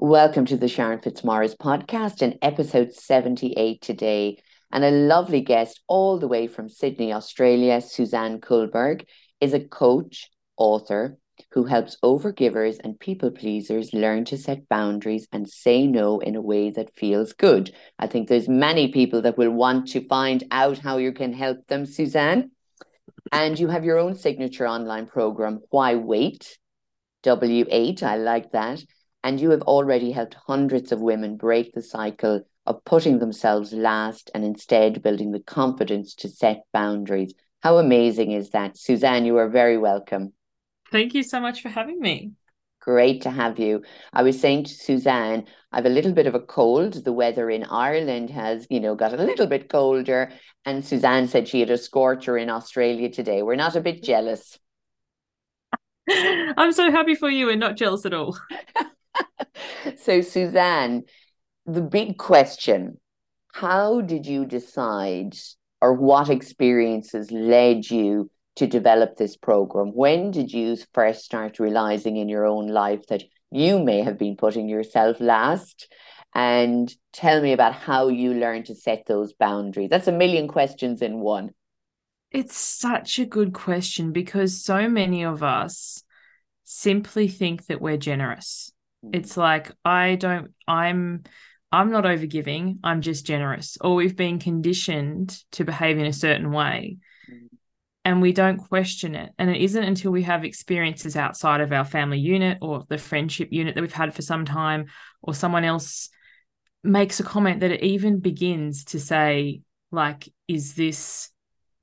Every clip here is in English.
Welcome to the Sharon Fitzmaurice podcast and episode 78 today. And a lovely guest all the way from Sydney, Australia, Suzanne Culberg, is a coach, author who helps overgivers and people pleasers learn to set boundaries and say no in a way that feels good. I think there's many people that will want to find out how you can help them, Suzanne. And you have your own signature online program, Why Wait? W8, I like that and you have already helped hundreds of women break the cycle of putting themselves last and instead building the confidence to set boundaries. How amazing is that? Suzanne, you are very welcome. Thank you so much for having me. Great to have you. I was saying to Suzanne, I have a little bit of a cold. The weather in Ireland has, you know, got a little bit colder. And Suzanne said she had a scorcher in Australia today. We're not a bit jealous. I'm so happy for you and not jealous at all. so, Suzanne, the big question how did you decide, or what experiences led you to develop this program? When did you first start realizing in your own life that you may have been putting yourself last? And tell me about how you learned to set those boundaries. That's a million questions in one. It's such a good question because so many of us simply think that we're generous. It's like I don't I'm I'm not overgiving, I'm just generous. Or we've been conditioned to behave in a certain way. Mm. And we don't question it. And it isn't until we have experiences outside of our family unit or the friendship unit that we've had for some time, or someone else makes a comment that it even begins to say, like, is this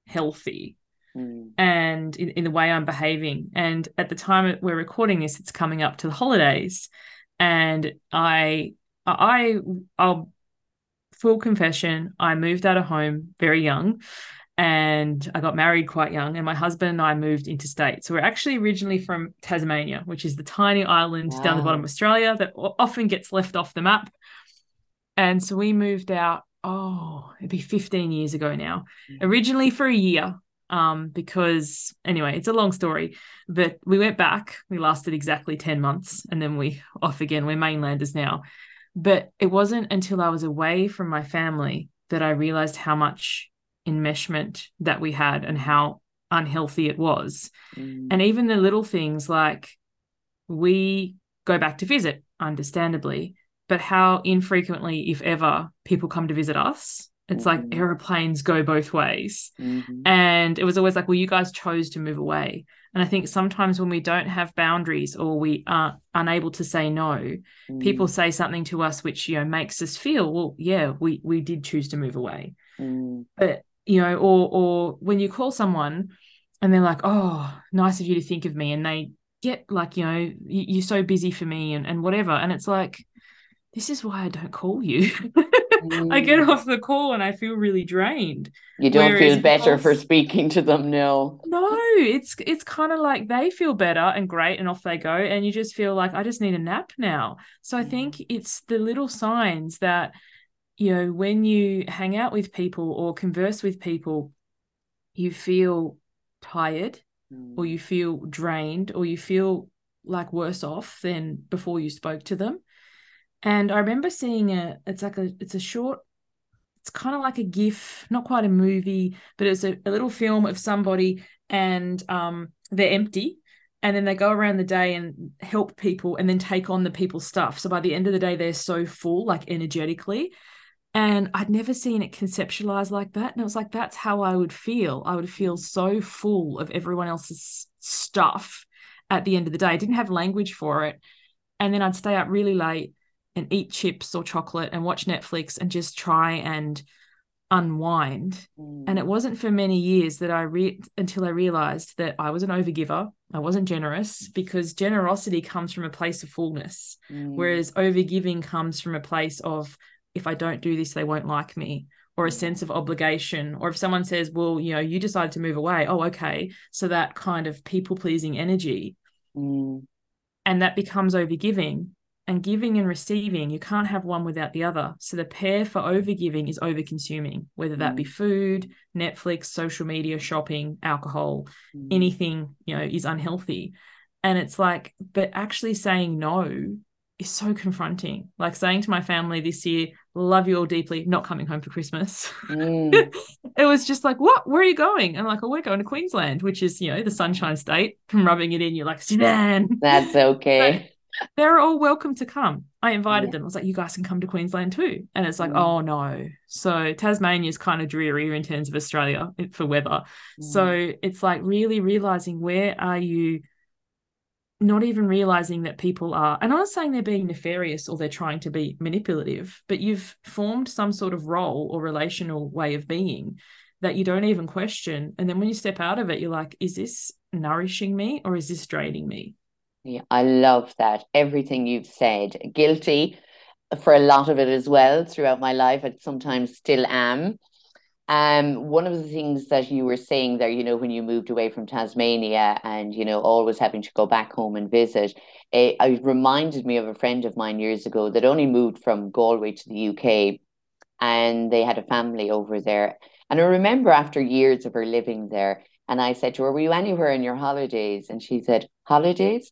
healthy? Mm. and in, in the way I'm behaving. And at the time we're recording this, it's coming up to the holidays. And I, I, I'll full confession, I moved out of home very young and I got married quite young. And my husband and I moved interstate. So we're actually originally from Tasmania, which is the tiny island wow. down the bottom of Australia that often gets left off the map. And so we moved out, oh, it'd be 15 years ago now, mm. originally for a year um, because anyway, it's a long story. But we went back. We lasted exactly 10 months and then we off again. We're mainlanders now. But it wasn't until I was away from my family that I realized how much enmeshment that we had and how unhealthy it was. Mm. And even the little things like we go back to visit, understandably, but how infrequently, if ever, people come to visit us it's mm-hmm. like aeroplanes go both ways. Mm-hmm. And it was always like, well, you guys chose to move away. And I think sometimes when we don't have boundaries or we are unable to say no, mm-hmm. people mm. say something to us which, you know, makes us feel, well, yeah, we we did choose to move away. Mm. But, you know, or or when you call someone and they're like, oh, nice of you to think of me. And they get like, you know, you're so busy for me and, and whatever. And it's like, this is why I don't call you. I get mm. off the call and I feel really drained. You don't Whereas feel better for speaking to them, no. No, it's it's kind of like they feel better and great and off they go and you just feel like I just need a nap now. So I think mm. it's the little signs that you know when you hang out with people or converse with people you feel tired mm. or you feel drained or you feel like worse off than before you spoke to them and I remember seeing a it's like a it's a short it's kind of like a gif not quite a movie but it's a, a little film of somebody and um they're empty and then they go around the day and help people and then take on the people's stuff so by the end of the day they're so full like energetically and I'd never seen it conceptualized like that. And it was like, that's how I would feel. I would feel so full of everyone else's stuff at the end of the day. I didn't have language for it. And then I'd stay up really late and eat chips or chocolate and watch Netflix and just try and unwind. Mm. And it wasn't for many years that I re until I realized that I was an overgiver. I wasn't generous because generosity comes from a place of fullness, mm. whereas overgiving comes from a place of if I don't do this, they won't like me. Or a mm. sense of obligation, or if someone says, Well, you know, you decided to move away. Oh, okay. So that kind of people pleasing energy. Mm. And that becomes overgiving and giving and receiving, you can't have one without the other. So the pair for overgiving is overconsuming, whether that mm. be food, Netflix, social media, shopping, alcohol, mm. anything, you know, is unhealthy. And it's like, but actually saying no is so confronting. Like saying to my family this year, love you all deeply, not coming home for Christmas. Mm. it was just like, what? Where are you going? And I'm like, oh, we're going to Queensland, which is, you know, the sunshine state. From rubbing it in, you're like, Suzanne. That's okay. they're all welcome to come. I invited yeah. them. I was like, you guys can come to Queensland too. And it's like, mm. oh no. So Tasmania is kind of dreary in terms of Australia for weather. Mm. So it's like really realizing where are you not even realizing that people are, and I'm not saying they're being nefarious or they're trying to be manipulative, but you've formed some sort of role or relational way of being that you don't even question. And then when you step out of it, you're like, is this nourishing me or is this draining me? Yeah, I love that. Everything you've said. Guilty for a lot of it as well throughout my life. I sometimes still am. Um, one of the things that you were saying there, you know, when you moved away from Tasmania and, you know, always having to go back home and visit, it, it reminded me of a friend of mine years ago that only moved from Galway to the UK and they had a family over there. And I remember after years of her living there, and I said to her, Were you anywhere in your holidays? And she said, Holidays?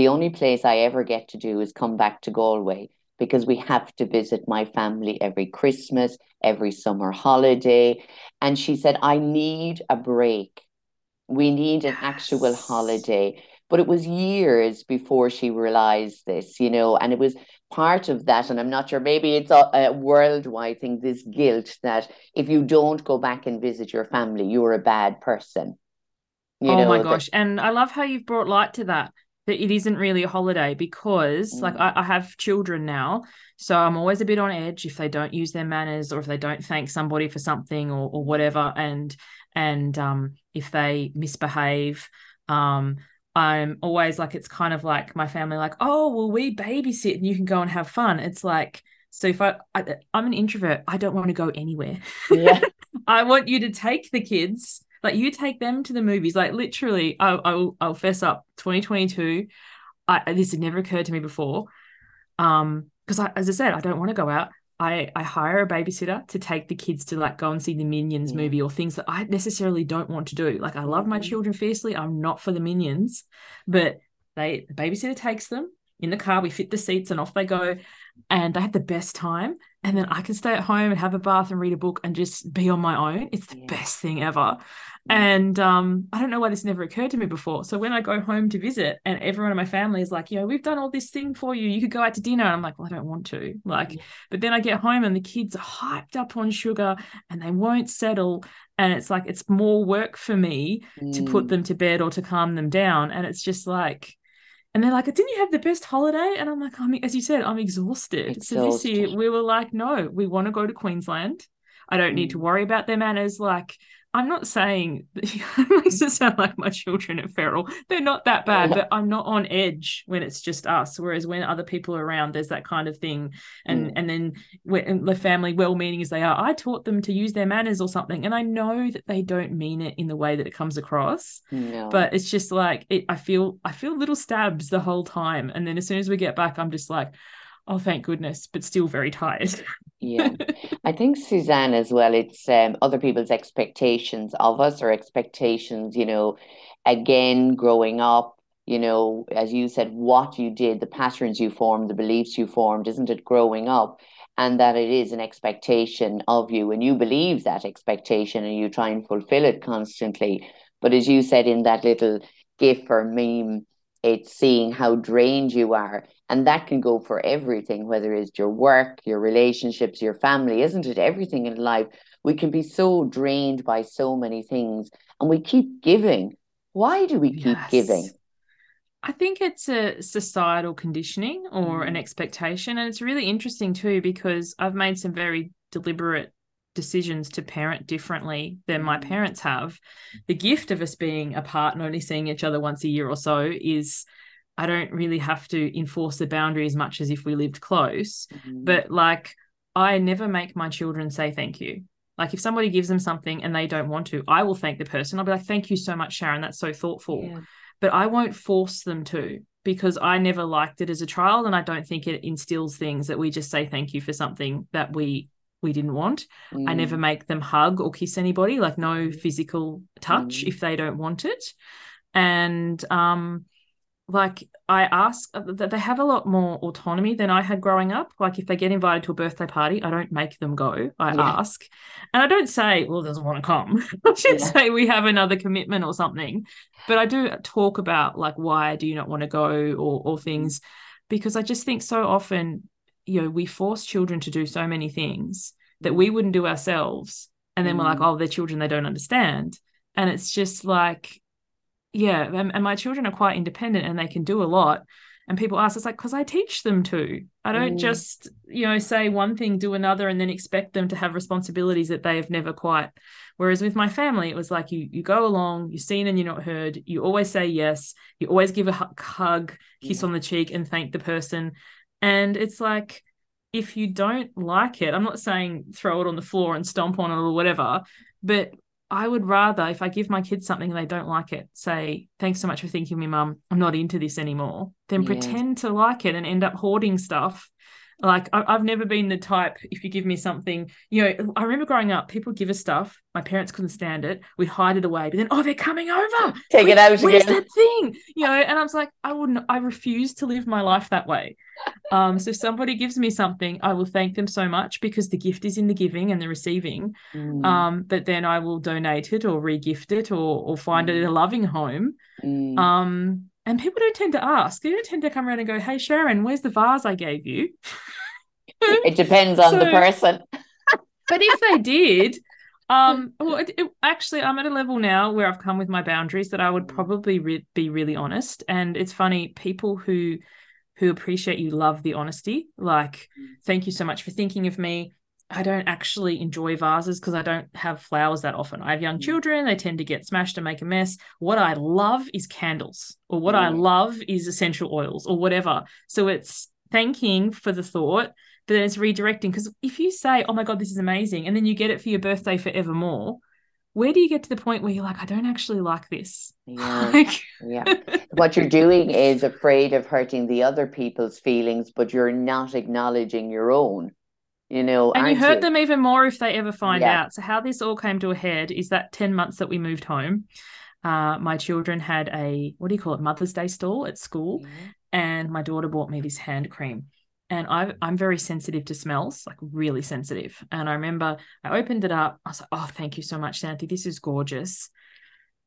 The only place I ever get to do is come back to Galway because we have to visit my family every Christmas, every summer holiday. And she said, I need a break. We need an yes. actual holiday. But it was years before she realized this, you know, and it was part of that. And I'm not sure, maybe it's a, a worldwide thing, this guilt that if you don't go back and visit your family, you're a bad person. You oh know, my gosh. That- and I love how you've brought light to that that it isn't really a holiday because mm. like I, I, have children now so i'm always a bit on edge if they don't use their manners or if they don't thank somebody for something or, or whatever and and um, if they misbehave um, i'm always like it's kind of like my family like oh well we babysit and you can go and have fun. It's like so if I, I i'm an introvert i don't want to go anywhere. Yeah. I want you to take the kids like you take them to the movies. Like literally, I'll I'll, I'll fess up. 2022. I this had never occurred to me before. Um, because I, as I said, I don't want to go out. I, I hire a babysitter to take the kids to like go and see the Minions yeah. movie or things that I necessarily don't want to do. Like I love my children fiercely. I'm not for the Minions, but they the babysitter takes them in the car. We fit the seats and off they go, and they had the best time. And then I can stay at home and have a bath and read a book and just be on my own. It's the yeah. best thing ever. And um, I don't know why this never occurred to me before. So when I go home to visit and everyone in my family is like, you know, we've done all this thing for you. You could go out to dinner. And I'm like, well, I don't want to. Like, yeah. but then I get home and the kids are hyped up on sugar and they won't settle. And it's like, it's more work for me mm. to put mm. them to bed or to calm them down. And it's just like, and they're like, didn't you have the best holiday? And I'm like, I'm, as you said, I'm exhausted. exhausted. So this year we were like, no, we want to go to Queensland. I don't mm. need to mm. worry about their manners. Like, I'm not saying it makes it sound like my children are feral. They're not that bad, but I'm not on edge when it's just us. Whereas when other people are around, there's that kind of thing. And mm. and then when the family, well meaning as they are, I taught them to use their manners or something. And I know that they don't mean it in the way that it comes across. No. But it's just like it, I feel I feel little stabs the whole time. And then as soon as we get back, I'm just like, oh thank goodness but still very tired. Yeah. I think suzanne as well it's um, other people's expectations of us or expectations you know again growing up you know as you said what you did the patterns you formed the beliefs you formed isn't it growing up and that it is an expectation of you and you believe that expectation and you try and fulfill it constantly. But as you said in that little gif or meme it's seeing how drained you are and that can go for everything whether it's your work your relationships your family isn't it everything in life we can be so drained by so many things and we keep giving why do we keep yes. giving I think it's a societal conditioning or mm. an expectation. And it's really interesting too, because I've made some very deliberate decisions to parent differently than my mm. parents have. The gift of us being apart and only seeing each other once a year or so is I don't really have to enforce the boundary as much as if we lived close. Mm-hmm. But like, I never make my children say thank you. Like, if somebody gives them something and they don't want to, I will thank the person. I'll be like, thank you so much, Sharon. That's so thoughtful. Yeah. But I won't force them to because I never liked it as a child. And I don't think it instills things that we just say thank you for something that we we didn't want. Mm. I never mm. make them hug or kiss anybody, like no mm. physical touch mm. if they don't want it. And um like I ask uh, that they have a lot more autonomy than I had growing up. Like if they get invited to a birthday party, I don't make them go. I yeah. ask. And I don't say, well, doesn't want to come. I should yeah. say we have another commitment or something. But I do talk about like why do you not want to go or or things because I just think so often, you know, we force children to do so many things that we wouldn't do ourselves. And then mm. we're like, mm. oh, they're children, they don't understand. And it's just like yeah and, and, my children are quite independent and they can do a lot and people ask it's like because i teach them to i don't mm. just you know say one thing do another and then expect them to have responsibilities that they have never quite whereas with my family it was like you you go along you're seen and you're not heard you always say yes you always give a hug kiss yeah. on the cheek and thank the person and it's like if you don't like it i'm not saying throw it on the floor and stomp on it or whatever but I would rather, if I give my kids something and they don't like it, say, thanks so much for thinking me, mum. I'm not into this anymore, than pretend to like it and end up hoarding stuff like I, have never been the type. If you give me something, you know, I remember growing up, people give us stuff. My parents couldn't stand it. We'd hide it away, but then oh, they're coming over. Take Where, it out Where's again. that thing? You know, and I was like, I wouldn't. I refuse to live my life that way. Um, so if somebody gives me something, I will thank them so much because the gift is in the giving and the receiving. Mm. Um, but then I will donate it or regift it or or find mm. it a loving home. Mm. Um, and people don't tend to ask. They don't tend to come around and go, "Hey, Sharon, where's the vase I gave you?" it depends on so, the person. but if they did, um, well, it, it, actually, I'm at a level now where I've come with my boundaries that I would probably re- be really honest. And it's funny, people who who appreciate you love the honesty. Like, thank you so much for thinking of me. I don't actually enjoy vases because I don't have flowers that often. I have young mm. children, they tend to get smashed and make a mess. What I love is candles, or what mm. I love is essential oils, or whatever. So it's thanking for the thought, but then it's redirecting. Because if you say, Oh my God, this is amazing, and then you get it for your birthday forevermore, where do you get to the point where you're like, I don't actually like this? Yeah. like... yeah. What you're doing is afraid of hurting the other people's feelings, but you're not acknowledging your own you know and you hurt them even more if they ever find yeah. out so how this all came to a head is that 10 months that we moved home uh, my children had a what do you call it mother's day stall at school mm-hmm. and my daughter bought me this hand cream and i am very sensitive to smells, like really sensitive. And I remember I opened it up. I was like, "Oh, thank you so much, Santi. This is gorgeous."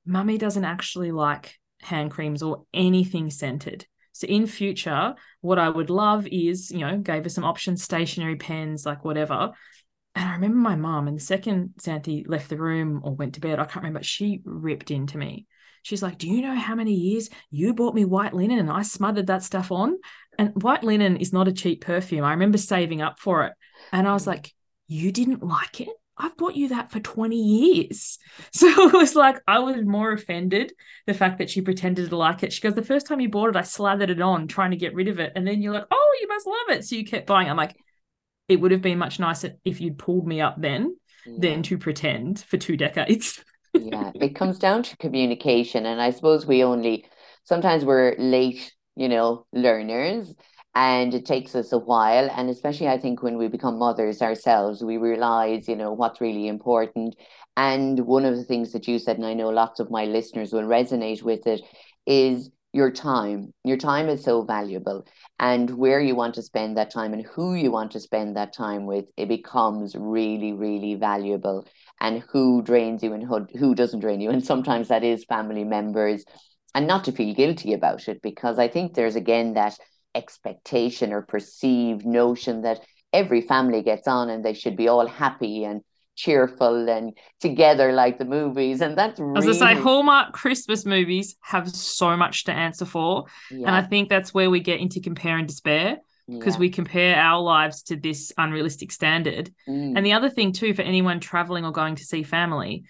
Mummy doesn't actually like hand creams or anything scented. So in future, what I would love is, you know, gave her some options, stationary pens, like whatever. And I remember my mom, and the second Santi left the room or went to bed, I can't remember, she ripped into me. She's like, Do you know how many years you bought me white linen and I smothered that stuff on? And white linen is not a cheap perfume. I remember saving up for it. And I was like, You didn't like it? I've bought you that for 20 years. So it was like, I was more offended the fact that she pretended to like it. She goes, The first time you bought it, I slathered it on trying to get rid of it. And then you're like, Oh, you must love it. So you kept buying. I'm like, It would have been much nicer if you'd pulled me up then yeah. than to pretend for two decades. yeah, it comes down to communication. And I suppose we only, sometimes we're late, you know, learners and it takes us a while and especially i think when we become mothers ourselves we realize you know what's really important. And one of the things that you said and i know lots of my listeners will resonate with it is your time. Your time is so valuable and where you want to spend that time and who you want to spend that time with it becomes really really valuable. And who drains you and who, who doesn't drain you. And sometimes that is family members. And not to feel guilty about it because i think there's again that expectation or perceived notion that every family gets on and they should be all happy and cheerful and together like the movies and that's really... as I say Hallmark Christmas movies have so much to answer for yeah. and I think that's where we get into compare and despair because yeah. we compare our lives to this unrealistic standard mm. and the other thing too for anyone traveling or going to see family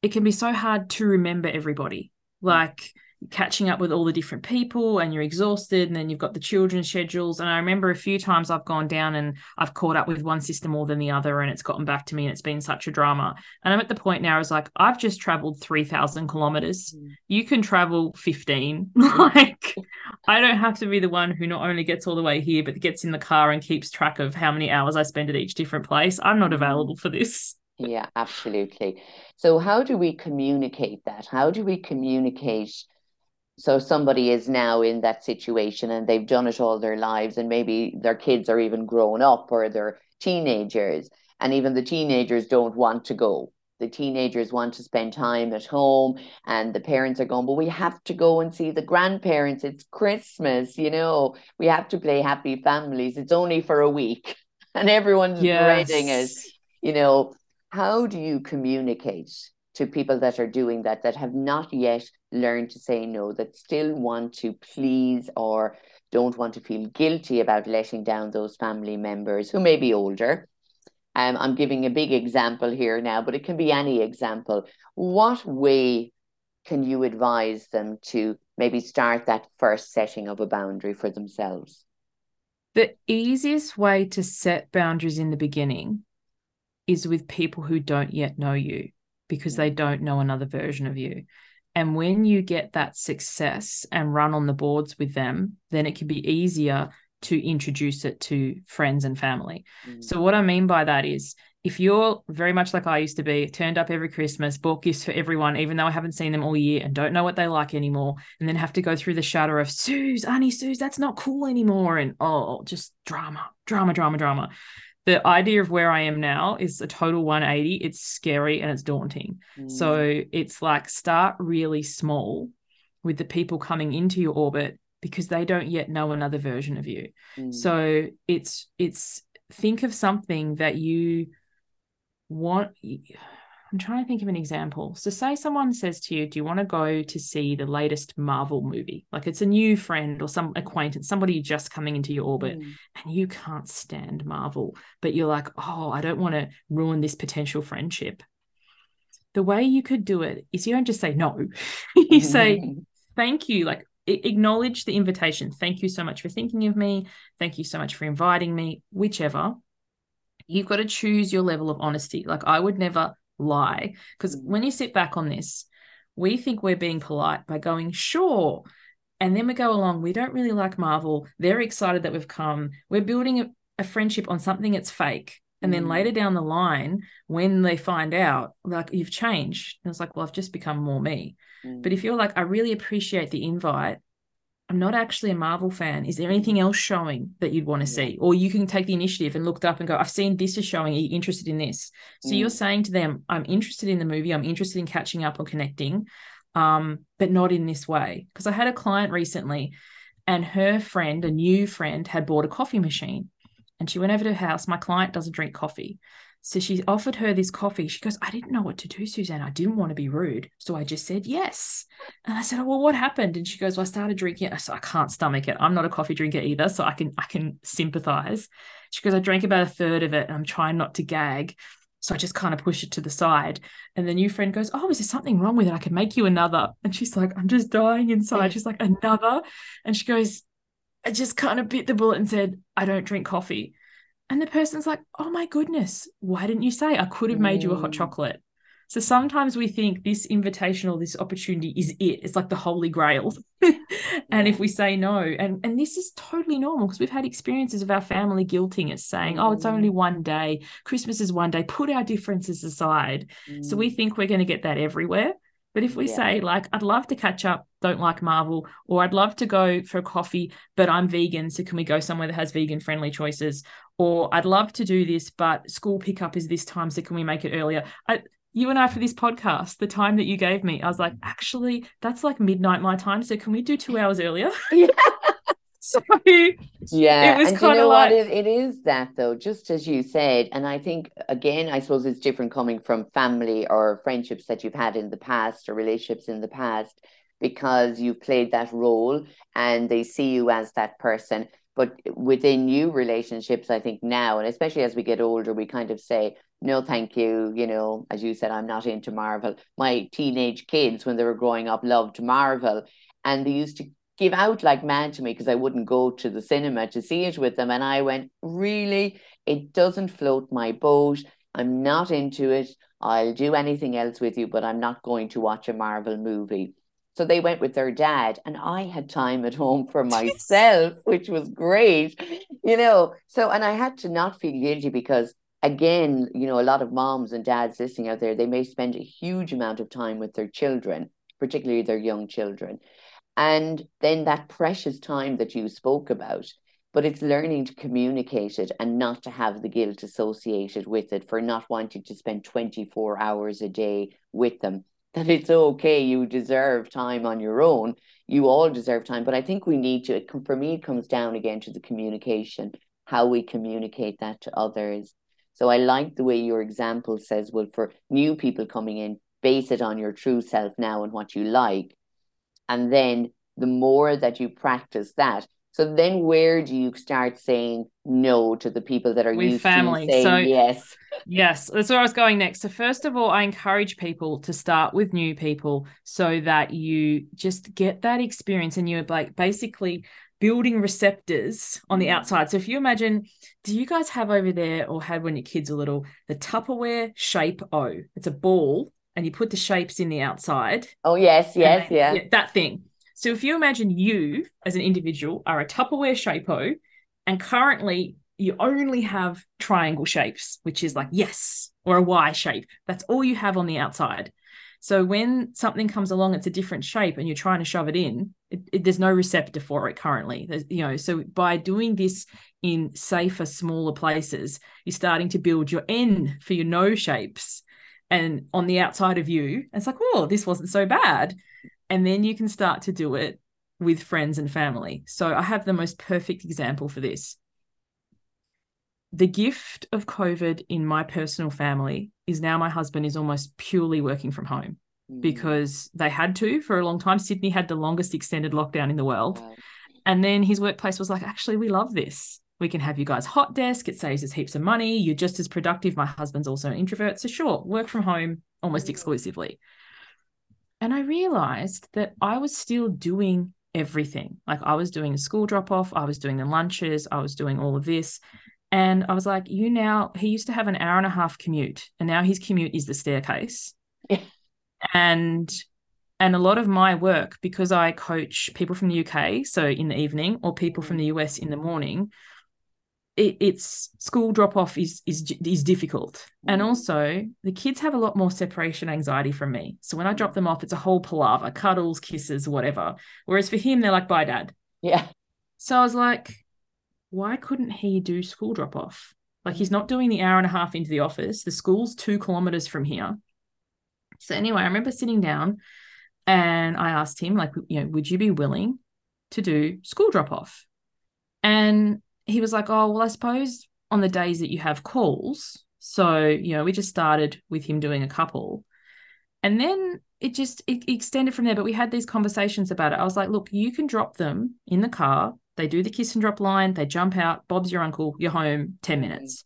it can be so hard to remember everybody like catching up with all the different people and you're exhausted and then you've got the children's schedules. And i remember a few times i've gone down and i've caught up with one sister more than the other and it's gotten back to me and it's been such a drama. And i'm at the point now is like i've just traveled 3000 kilometers. Mm. you can travel 15 like i don't have to be the one who not only gets all the way here but gets in the car and keeps track of how many hours i spend at each different place. I'm not mm. available for this. Yeah absolutely. So how do we communicate that? How do we communicate So somebody is now in that situation and they've done it all their lives, and maybe their kids are even grown up or they're teenagers, and even the teenagers don't want to go. The teenagers want to spend time at home, and the parents are going, But we have to go and see the grandparents. It's Christmas, you know, we have to play happy families. It's only for a week, and everyone's yes. dreading it. You know, how do you communicate to people that are doing that, that have not yet learned to say no, that still want to please or don't want to feel guilty about letting down those family members who may be older? Um, I'm giving a big example here now, but it can be any example. What way can you advise them to maybe start that first setting of a boundary for themselves? The easiest way to set boundaries in the beginning is with people who don't yet know you because they don't know another version of you. And when you get that success and run on the boards with them, then it can be easier to introduce it to friends and family. Mm. So, what I mean by that is if you're very much like I used to be, turned up every Christmas, bought gifts for everyone, even though I haven't seen them all year and don't know what they like anymore, and then have to go through the shadow of Suze, Auntie Suze, that's not cool anymore. And oh, just drama, drama, drama, drama the idea of where I am now is a total 180. It's scary and it's daunting. Mm. So it's like start really small with the people coming into your orbit because they don't yet know another version of you. Mm. So it's it's think of something that you want I'm trying to think of an example. So, say someone says to you, Do you want to go to see the latest Marvel movie? Like it's a new friend or some acquaintance, somebody just coming into your orbit, mm. and you can't stand Marvel, but you're like, Oh, I don't want to ruin this potential friendship. The way you could do it is you don't just say no, you say, Thank you. Like, acknowledge the invitation. Thank you so much for thinking of me. Thank you so much for inviting me, whichever. You've got to choose your level of honesty. Like, I would never lie. Because when you sit back on this, we think we're being polite by going, sure. And then we go along, we don't really like Marvel. They're excited that we've come. We're building a, a friendship on something that's fake. And then mm. later down the line, when they find out, like, you've changed. And it's like, well, I've just become more me. Mm. But if you're like, I really appreciate the invite, I'm not actually a Marvel fan. Is there anything else showing that you'd want to yeah. see? Or you can take the initiative and look up and go, I've seen this is showing. Are you interested in this? So mm. you're saying to them, I'm interested in the movie. I'm interested in catching up or connecting, um, but not in this way. Because I had a client recently and her friend, a new friend, had bought a coffee machine. And she went over to her house. My client doesn't drink coffee. So she offered her this coffee. She goes, I didn't know what to do, Suzanne. I didn't want to be rude. So I just said yes. And I said, oh, Well, what happened? And she goes, Well, I started drinking it. I said, I can't stomach it. I'm not a coffee drinker either. So I can I can sympathize. She goes, I drank about a third of it and I'm trying not to gag. So I just kind of push it to the side. And the new friend goes, Oh, is there something wrong with it? I can make you another. And she's like, I'm just dying inside. She's like, Another. And she goes, I just kind of bit the bullet and said, I don't drink coffee. And the person's like, oh my goodness, why didn't you say I could have made you a hot mm. chocolate? So sometimes we think this invitation or this opportunity is it. It's like the holy grail. and if we say no, and, and this is totally normal because we've had experiences of our family guilting us saying, oh, it's only mm. one day, Christmas is one day, put our differences aside. Mm. So we mm. think we're going to get that everywhere. But if we yeah. say, like, I'd love to catch up, don't like Marvel, or I'd love to go for a coffee, but I'm vegan. So can we go somewhere that has vegan friendly choices? Or I'd love to do this, but school pickup is this time. So can we make it earlier? I, you and I for this podcast, the time that you gave me, I was like, actually, that's like midnight my time. So can we do two hours earlier? Yeah. so yeah, it was kind of like it, it is that though, just as you said, and I think again, I suppose it's different coming from family or friendships that you've had in the past or relationships in the past because you've played that role and they see you as that person. But within new relationships, I think now, and especially as we get older, we kind of say, no, thank you. You know, as you said, I'm not into Marvel. My teenage kids, when they were growing up, loved Marvel. And they used to give out like mad to me because I wouldn't go to the cinema to see it with them. And I went, really? It doesn't float my boat. I'm not into it. I'll do anything else with you, but I'm not going to watch a Marvel movie. So they went with their dad, and I had time at home for myself, which was great, you know. So, and I had to not feel guilty because, again, you know, a lot of moms and dads listening out there, they may spend a huge amount of time with their children, particularly their young children. And then that precious time that you spoke about, but it's learning to communicate it and not to have the guilt associated with it for not wanting to spend 24 hours a day with them. That it's okay, you deserve time on your own. You all deserve time. But I think we need to, for me, it comes down again to the communication, how we communicate that to others. So I like the way your example says, well, for new people coming in, base it on your true self now and what you like. And then the more that you practice that, so then where do you start saying no to the people that are with used family? to saying so yes? Yes, that's where I was going next. So first of all, I encourage people to start with new people so that you just get that experience and you're like basically building receptors on the mm. outside. So if you imagine, do you guys have over there or had when your kids are little the Tupperware shape O? It's a ball and you put the shapes in the outside. Oh yes, yes, yeah. yeah. That thing. So if you imagine you as an individual are a Tupperware shape O, and currently you only have triangle shapes, which is like yes, or a Y shape. That's all you have on the outside. So when something comes along, it's a different shape, and you're trying to shove it in. It, it, there's no receptor for it currently. There's, you know, so by doing this in safer, smaller places, you're starting to build your N for your no shapes, and on the outside of you, it's like, oh, this wasn't so bad, and then you can start to do it with friends and family. So I have the most perfect example for this. The gift of COVID in my personal family is now my husband is almost purely working from home Mm. because they had to for a long time. Sydney had the longest extended lockdown in the world. Wow. And then his workplace was like, actually, we love this. We can have you guys hot desk. It saves us heaps of money. You're just as productive. My husband's also an introvert. So, sure, work from home almost Mm. exclusively. And I realized that I was still doing everything. Like, I was doing a school drop off, I was doing the lunches, I was doing all of this. And I was like, you now, he used to have an hour and a half commute, and now his commute is the staircase. Yeah. And and a lot of my work because i coach people from the uk so in the evening or people from the us in the morning it, it's school drop off is is is difficult. And Mm. also the kids have a lot more separation anxiety from me. So when i drop them off it's a whole palaver cuddles kisses whatever. Whereas for him they're like bye dad. Yeah. so i was like why couldn't he do school drop off? Like he's not doing the hour and a half into the office. The school's two kilometers from here. So anyway i remember sitting down and I asked him, like, you know, would you be willing to do school drop off? And he was like, oh, well, I suppose on the days that you have calls. So, you know, we just started with him doing a couple. And then it just it extended from there. But we had these conversations about it. I was like, look, you can drop them in the car. They do the kiss and drop line. They jump out. Bob's your uncle. You're home 10 mm-hmm. minutes.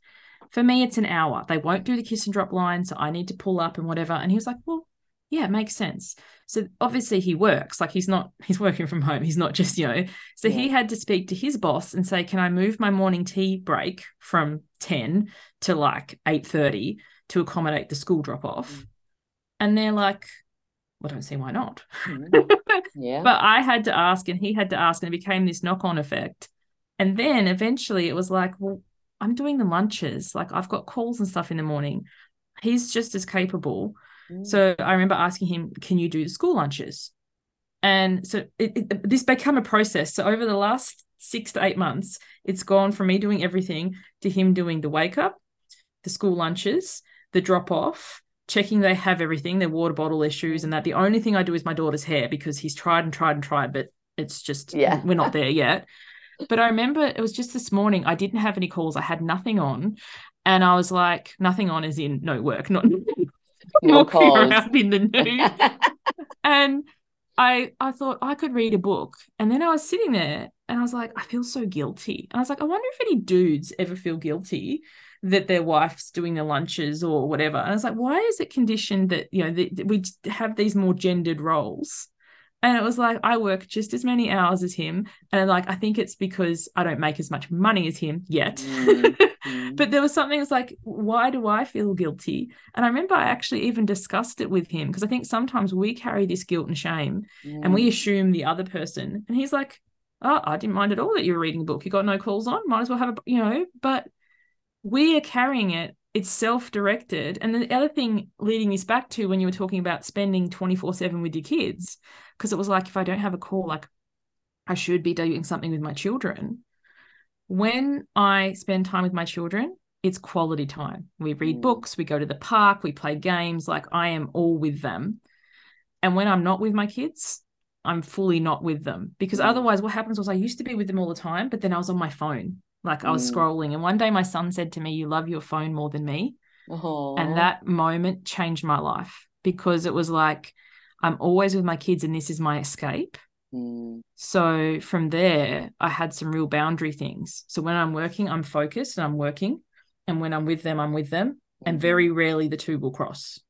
For me, it's an hour. They won't do the kiss and drop line. So I need to pull up and whatever. And he was like, well, yeah, it makes sense. So obviously he works, like he's not, he's working from home. He's not just, you know, so he had to speak to his boss and say, can I move my morning tea break from 10 to like 8.30 to accommodate the school drop off? Mm. And they're like, well, I don't see why not. Mm. Yeah. But I had to ask and he had to ask, and it became this knock on effect. And then eventually it was like, well, I'm doing the lunches. Like I've got calls and stuff in the morning. He's just as capable. Mm. So I remember asking him, "Can you do the school lunches?" And so it, it, this became a process. So over the last six to eight months, it's gone from me doing everything to him doing the wake up, the school lunches, the drop off, checking they have everything, their water bottle, their shoes, and that. The only thing I do is my daughter's hair because he's tried and tried and tried, but it's just Yeah. we're not there yet. But I remember it was just this morning. I didn't have any calls. I had nothing on, and I was like, nothing on is in no work, not no walking calls. around in the nude. and I I thought I could read a book. And then I was sitting there and I was like, I feel so guilty. And I was like, I wonder if any dudes ever feel guilty that their wife's doing the lunches or whatever. And I was like, why is it conditioned that, you know, that that we have these more gendered roles? And it was like, I work just as many hours as him. And like, I think it's because I don't make as much money as him yet. Mm, mm. but there was something that's like, why do I feel guilty? And I remember I actually even discussed it with him because I think sometimes we carry this guilt and shame and we Mm. assume the other person. And he's like, oh, I didn't mind at all that you were reading a book. You got no calls on, might as well have a, you know, but we are carrying it it's self-directed. And the other thing leading this back to when you were talking about spending 24-7 with your kids because it was like if i don't have a call like i should be doing something with my children. When i spend time with my children it's quality time. We read Mm. books we go to the park we play games like i am all with them. And when i'm not with my kids i'm fully not with them. Because Mm. otherwise what happens was i used to be with them all the time but then i was on my phone like i was Mm. scrolling and one day my son said to me you love your phone more than me Oh, and that moment changed my life because it was like, I'm always with my kids and this is my escape. Mm, So from there, I had some real boundary things. So when I'm working, I'm focused and I'm working. And when I'm with them, I'm with them. And mhm. very rarely the two will cross.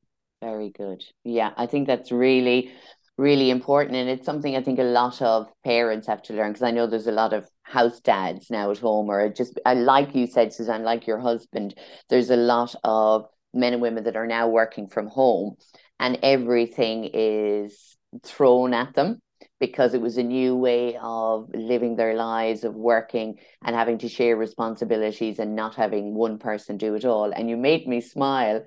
Very good. Yeah, I think that's really, really important. And it's something I think a lot of parents have to learn because I know there's a lot of house dads now at home, or just like you said, Suzanne, like your husband, there's a lot of men and women that are now working from home and everything is thrown at them because it was a new way of living their lives, of working and having to share responsibilities and not having one person do it all. And you made me smile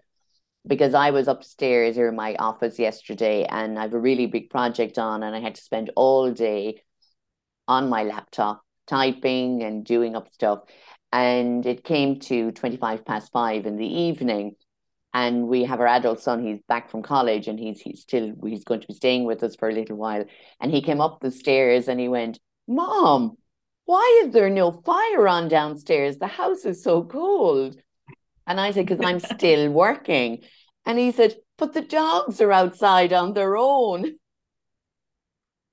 because I was upstairs here in my office yesterday and I have a really big project on and I had to spend all day on my laptop typing and doing up stuff. And it came to 25 past five in the evening. And we have our adult son, he's back from college and he's he's still he's going to be staying with us for a little while. And he came up the stairs and he went, Mom, why is there no fire on downstairs? The house is so cold. And I said, because I'm still working. And he said, but the dogs are outside on their own.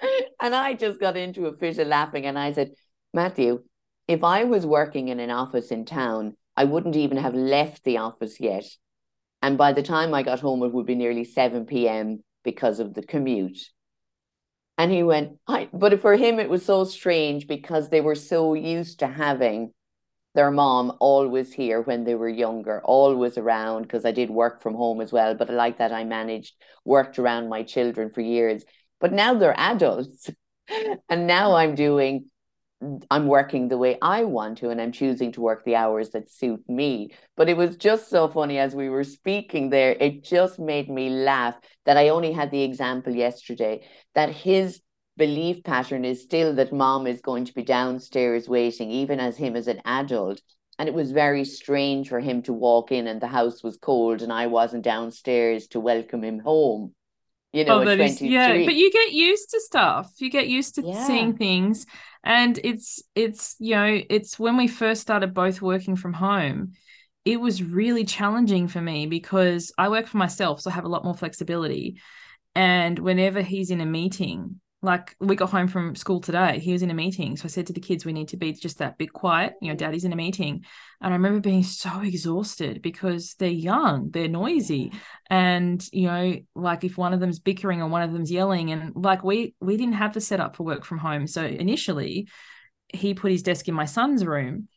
And I just got into a fit of laughing. And I said, Matthew, if I was working in an office in town, I wouldn't even have left the office yet. And by the time I got home, it would be nearly 7 p.m. because of the commute. And he went, but for him, it was so strange because they were so used to having their mom always here when they were younger, always around because I did work from home as well. But I like that, I managed, worked around my children for years. But now they're adults. and now I'm doing, I'm working the way I want to, and I'm choosing to work the hours that suit me. But it was just so funny as we were speaking there, it just made me laugh that I only had the example yesterday that his belief pattern is still that mom is going to be downstairs waiting, even as him as an adult. And it was very strange for him to walk in and the house was cold and I wasn't downstairs to welcome him home. You know, Oh, at that is, yeah, but you get used to stuff. You get used to Yeah. seeing things, and it's it's you know it's when we first started both working from home, it was really challenging for me because I work for myself, so I have a lot more flexibility. And whenever he's in a meeting, like we got home from school today, he was in a meeting, so I said to the kids, "We need to be just that bit quiet." You know, Daddy's in a meeting, and I remember being so exhausted because they're young, they're noisy. And you know like if one of them's bickering or one of them's yelling and like we we didn't have the setup for work from home. So initially he put his desk in my son's room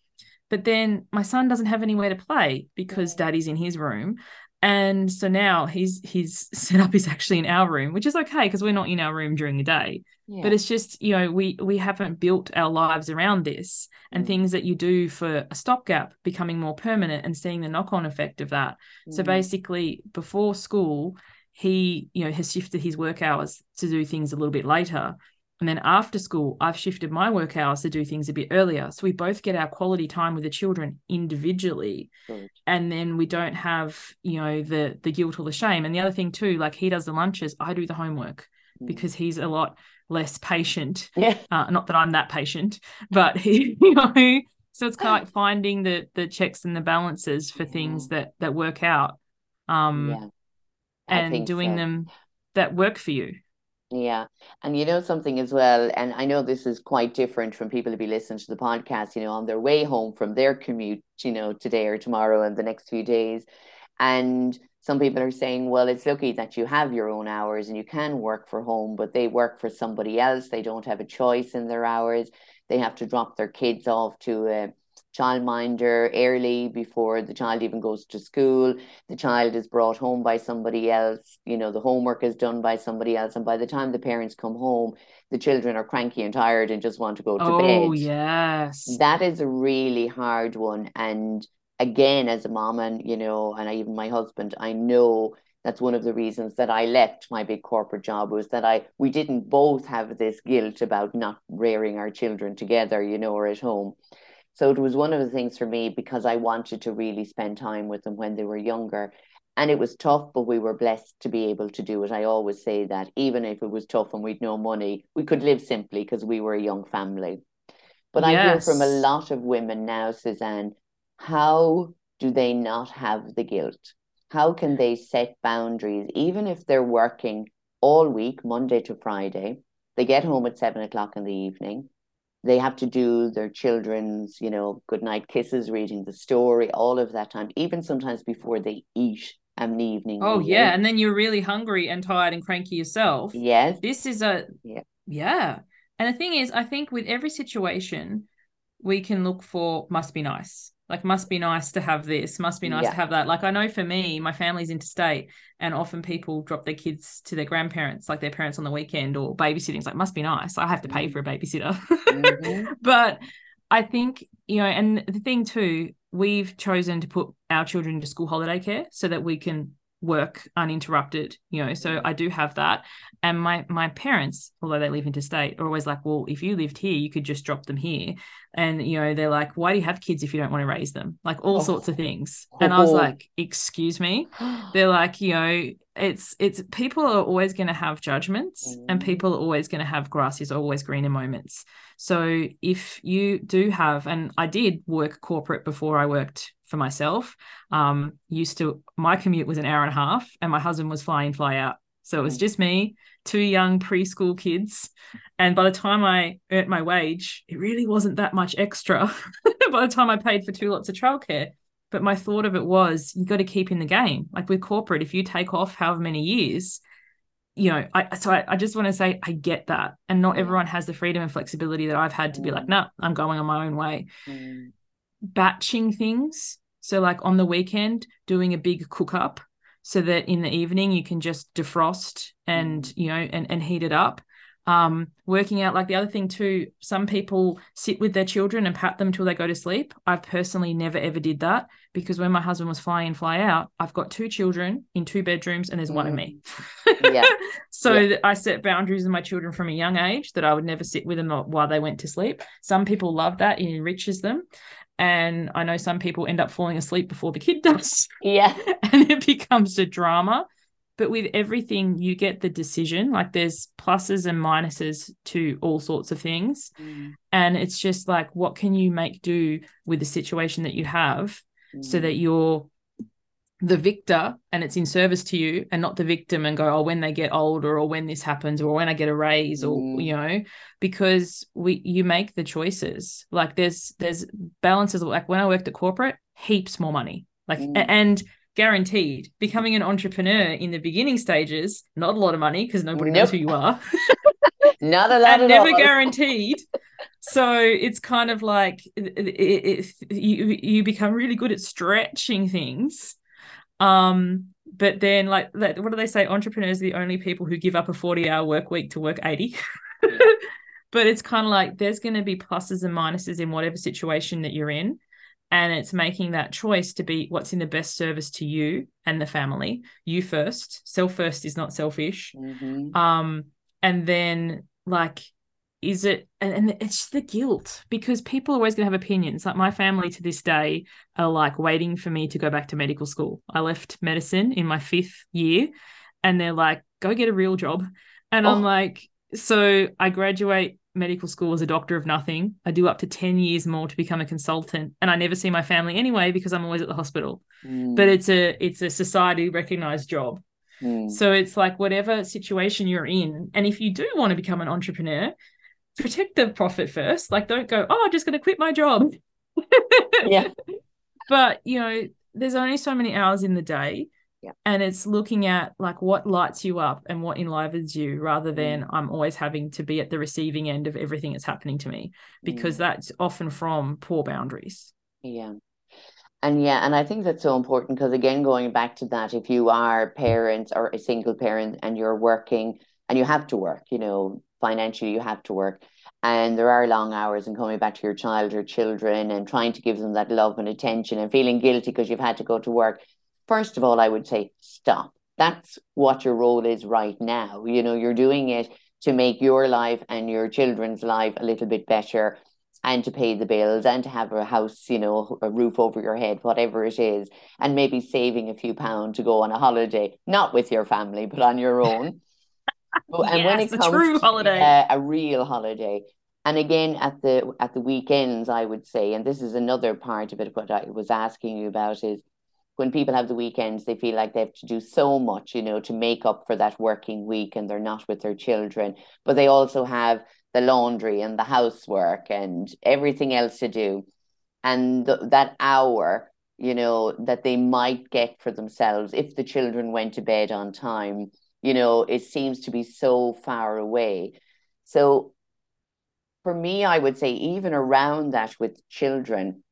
but then my son doesn't have anywhere to play because daddy's in his room and so now his his setup is actually in our room which is okay because we're not in our room during the day Yeah. but it's just you know we we haven't built our lives around this and Mm. things that you do for a stopgap becoming more permanent and seeing the knock-on effect of that so Mm. basically, before school, he, you know, has shifted his work hours to do things a little bit later. And then after school, I've shifted my work hours to do things a bit earlier. So we both get our quality time with the children individually. Good. And then we don't have, you know, the the guilt or the shame. And the other thing too, like he does the lunches, I do the homework Mm. because he's a lot less patient. yeah. Uh, not that I'm that patient, but he, you know, so it's kind of like finding the the checks and the balances for things that that work out um yeah. And doing so. them that work for you Yeah. And you know something as well, and I know this is quite different from people to be listening to the podcast, you know, on their way home from their commute, you know, today or tomorrow and the next few days. And some people are saying, well, it's lucky that you have your own hours and you can work for home, but they work for somebody else. They don't have a choice in their hours. They have to drop their kids off to a childminder early before the child even goes to school. The child is brought home by somebody else. You know, the homework is done by somebody else. And by the time the parents come home, the children are cranky and tired and just want to go to oh bed Oh, yes that is a really hard one and again, as a mom, and you know, and I, even my husband, I know that's one of the reasons that I left my big corporate job was that I we didn't both have this guilt about not rearing our children together, you know, or at home. So it was one of the things for me because I wanted to really spend time with them when they were younger. And it was tough, but we were blessed to be able to do it. I always say that even if it was tough and we'd no money, we could live simply because we were a young family. But yes. I hear from a lot of women now, Suzanne, how do they not have the guilt? how can they set boundaries even if they're working all week monday to friday they get home at seven o'clock in the evening they have to do their children's you know good night kisses reading the story all of that time even sometimes before they eat an evening oh meal. yeah and then you're really hungry and tired and cranky yourself. Yes. This is a yeah. Yeah. And the thing is i think with every situation we can look for must be nice like must be nice to have this must be nice yeah. to have that like i know for me my family's interstate and often people drop their kids to their grandparents like their parents on the weekend or babysitting it's like must be nice i have to pay mm. for a babysitter mm-hmm. but i think you know and the thing too we've chosen to put our children into school holiday care so that we can work uninterrupted you know so i do have that. And my my parents although they live interstate are always like well if you lived here you could just drop them here. And you know they're like why do you have kids if you don't want to raise them? Like all oh. sorts of things. and i was like excuse me? They're like you know it's it's people are always going to have judgments mm. and people are always going to have grass is always greener moments. So if you do have and i did work corporate before i worked for myself um used to my commute was an hour and a half and my husband was flying fly out so it was mm. just me two young preschool kids. And by the time I earned my wage, it really wasn't that much extra by the time I paid for two lots of childcare. But my thought of it was you got to keep in the game. Like with corporate, if you take off however many years, you know, I so I, I just want to say I get that. And not everyone has the freedom and flexibility that I've had to be like, no, nah, I'm going on my own way. Mm. Batching things. So like on the weekend, doing a big cook up so that in the evening you can just defrost and mm. you know and, and heat it up um working out like the other thing too some people sit with their children and pat them till they go to sleep I've personally never ever did that because when my husband was fly in fly out i've got two children in two bedrooms and there's mm. one of me yeah so yeah. i set boundaries with my children from a young age that i would never sit with them while they went to sleep some people love that it enriches them and I know some people end up falling asleep before the kid does. Yeah. and it becomes a drama. But with everything, you get the decision. Like there's pluses and minuses to all sorts of things. Mm. And it's just like, what can you make do with the situation that you have mm. so that you're the victor and it's in service to you and not the victim and go oh when they get older or when this happens or when i get a raise or mm. you know because we you make the choices like there's there's balances like when i worked at corporate heaps more money like mm. and guaranteed becoming an entrepreneur in the beginning stages not a lot of money because nobody nope. knows who you are not a lot and never guaranteed so it's kind of like it, it, it, you you become really good at stretching things um, but then like what do they say? Entrepreneurs are the only people who give up a 40 hour work week to work 80. but it's kind of like there's going to be pluses and minuses in whatever situation that you're in. And it's making that choice to be what's in the best service to you and the family. You first. Self first is not selfish. Mm-hmm. Um, and then like is it and, and it's the guilt because people are always going to have opinions like my family to this day are like waiting for me to go back to medical school i left medicine in my fifth year and they're like go get a real job and oh. i'm like so i graduate medical school as a doctor of nothing i do up to 10 years more to become a consultant and i never see my family anyway because i'm always at the hospital mm. but it's a it's a society recognized job mm. so it's like whatever situation you're in and if you do want to become an entrepreneur protect the profit first. Like, don't go, oh, I'm just going to quit my job. yeah. But, you know, there's only so many hours in the day. Yeah. And it's looking at like what lights you up and what enlivens you rather than mm. I'm always having to be at the receiving end of everything that's happening to me because mm. that's often from poor boundaries. Yeah. And yeah, and I think that's so important because again, going back to that, if you are parents or a single parent and you're working and you have to work, you know, financially you have to work. And there are long hours and coming back to your child or children and trying to give them that love and attention and feeling guilty because you've had to go to work. First of all i would say stop. That's what your role is right now. You know you're doing it to make your life and your children's life a little bit better and to pay the bills and to have a house, you know, a roof over your head, whatever it is, and maybe saving a few pounds to go on a holiday, not with your family, but on your own. And yes, when it comes a true to, holiday, uh, a real holiday, and again at the at the weekends, I would say, and this is another part of it. What I was asking you about is when people have the weekends, they feel like they have to do so much, you know, to make up for that working week, and they're not with their children. But they also have the laundry and the housework and everything else to do, and th- that hour you know, that they might get for themselves if the children went to bed on time you know it seems to be so far away. So for me i would say even around that with children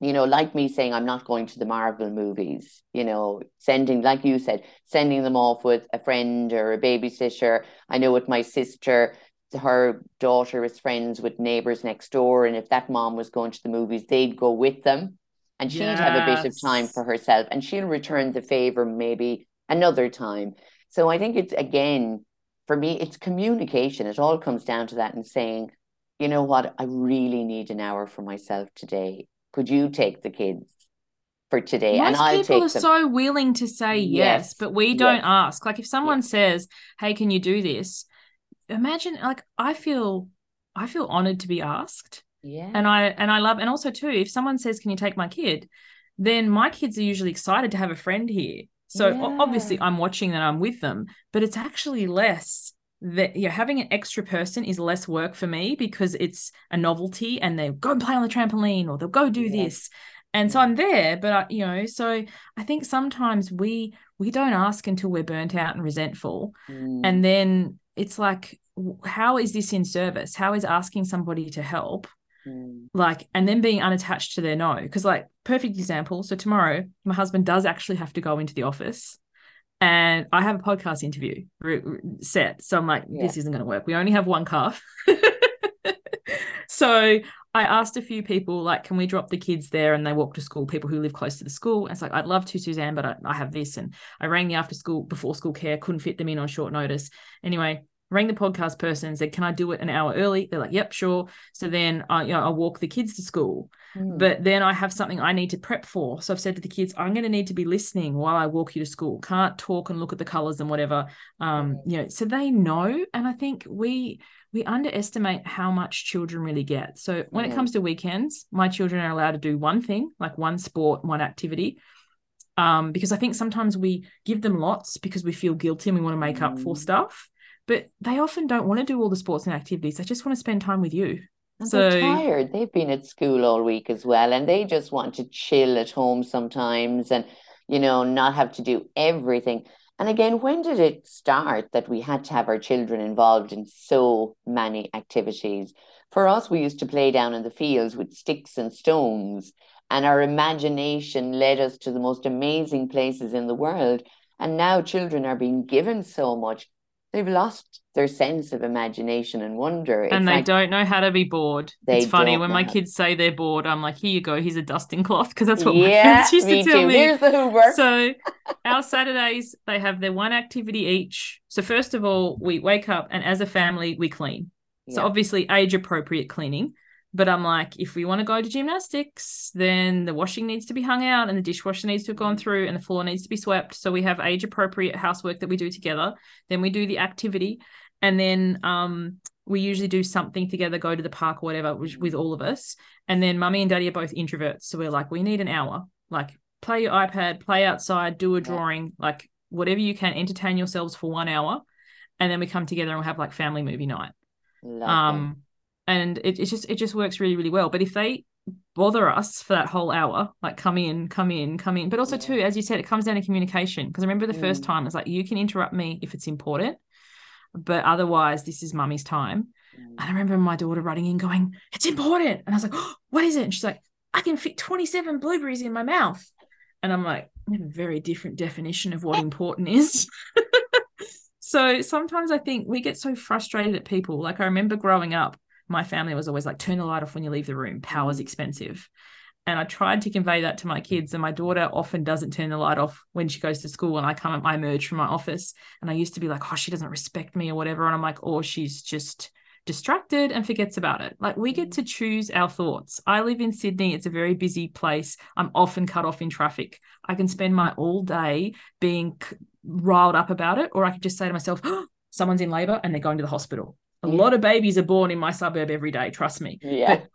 you know like me saying i'm not going to the marvel movies you know sending like you said sending them off with a friend or a babysitter. I know with my sister her daughter is friends with neighbors next door and if that mom was going to the movies they'd go with them and she'd yes. have a bit of time for herself and she'll return the favor maybe another time so I think it's again, for me, it's communication. It all comes down to that and saying, you know what, I really need an hour for myself today. Could you take the kids for today? Most and I'll people take are them. so willing to say yes, yes but we don't yes. ask. Like if someone yes. says, Hey, can you do this? Imagine like I feel I feel honored to be asked. Yeah. And I and I love and also too, if someone says, Can you take my kid? Then my kids are usually excited to have a friend here so yeah. obviously I'm watching that I'm with them, but it's actually less that yeah, having an extra person is less work for me because it's a novelty and they go and play on the trampoline or they'll go do yeah. this. And so I'm there, but I, you know, so I think sometimes we we don't ask until we're burnt out and resentful. Mm. And then it's like, how is this in service? How is asking somebody to help Mm. Like, and then being unattached to their no. Because, like, perfect example. So, tomorrow, my husband does actually have to go into the office and I have a podcast interview set. So, I'm like, yeah. this isn't going to work. We only have one car. so, I asked a few people, like, can we drop the kids there and they walk to school, people who live close to the school? And it's like, I'd love to, Suzanne, but I, I have this. And I rang the after school, before school care, couldn't fit them in on short notice. Anyway, rang the podcast person and said, "Can I do it an hour early?" They're like, "Yep, sure." So then I, you know, I walk the kids to school, mm. but then I have something I need to prep for. So I've said to the kids, "I'm going to need to be listening while I walk you to school. Can't talk and look at the colors and whatever." Um, you know, so they know, and I think we we underestimate how much children really get. So when it comes to weekends, my children are allowed to do one thing, like one sport, one activity. Um, because I think sometimes we give them lots because we feel guilty and we want to make mm. up for mm. stuff but they often don't want to do all the sports and activities. They just want to spend time with you. And so they're tired. They've been at school all week as well, and they just want to chill at home sometimes, and you know, not have to do everything. And again, when did it start that we had to have our children involved in so many activities? For us, we used to play down in the fields with sticks and stones, and our imagination led us to the most amazing places in the world. And now children are being given so much they've lost their sense of imagination and wonder. It's and they like, don't know how to be bored. it's funny when my kids say they're bored, I'm like, here you go, here's a dusting cloth, because that's what yeah, my parents used to tell too. me. Here's the Hoover. So our Saturdays, they have their one activity each. So first of all, we wake up and as a family, we clean. Yeah. So obviously age appropriate cleaning. But I'm like, if we want to go to gymnastics, then the washing needs to be hung out and the dishwasher needs to have gone through and the floor needs to be swept. So we have age appropriate housework that we do together. Then we do the activity. And then um, we usually do something together, go to the park or whatever with, with all of us. And then mummy and daddy are both introverts. So we're like, we need an hour. Like, play your iPad, play outside, do a drawing, like whatever you can, entertain yourselves for one hour. And then we come together and we'll have like family movie night. Love um, and it, it just it just works really really well. But if they bother us for that whole hour like come in come in come in. But also too as you said it comes down to communication because i remember the mm. first time it's like you can interrupt me if it's important but otherwise this is mummy's time. Mm. and i remember my daughter running in going it's important. And i was like oh, what is it? And she's like i can fit 27 blueberries in my mouth. And i'm like I have a very different definition of what important is. So sometimes i think we get so frustrated at people. Like i remember growing up my family was always like, turn the light off when you leave the room. Power's mm. expensive. And I tried to convey that to my kids. And my daughter often doesn't turn the light off when she goes to school. And I come, I emerge from my office. And I used to be like, oh, she doesn't respect me or whatever. And I'm like, oh, she's just distracted and forgets about it. Like we get mm. to choose our thoughts. I live in Sydney. It's a very busy place. I'm often cut off in traffic. I can spend my all day being riled up about it, or I could just say to myself, oh, someone's in labor and they're going to the hospital. A yeah. lot of babies are born in my suburb every day, trust me. Yeah. But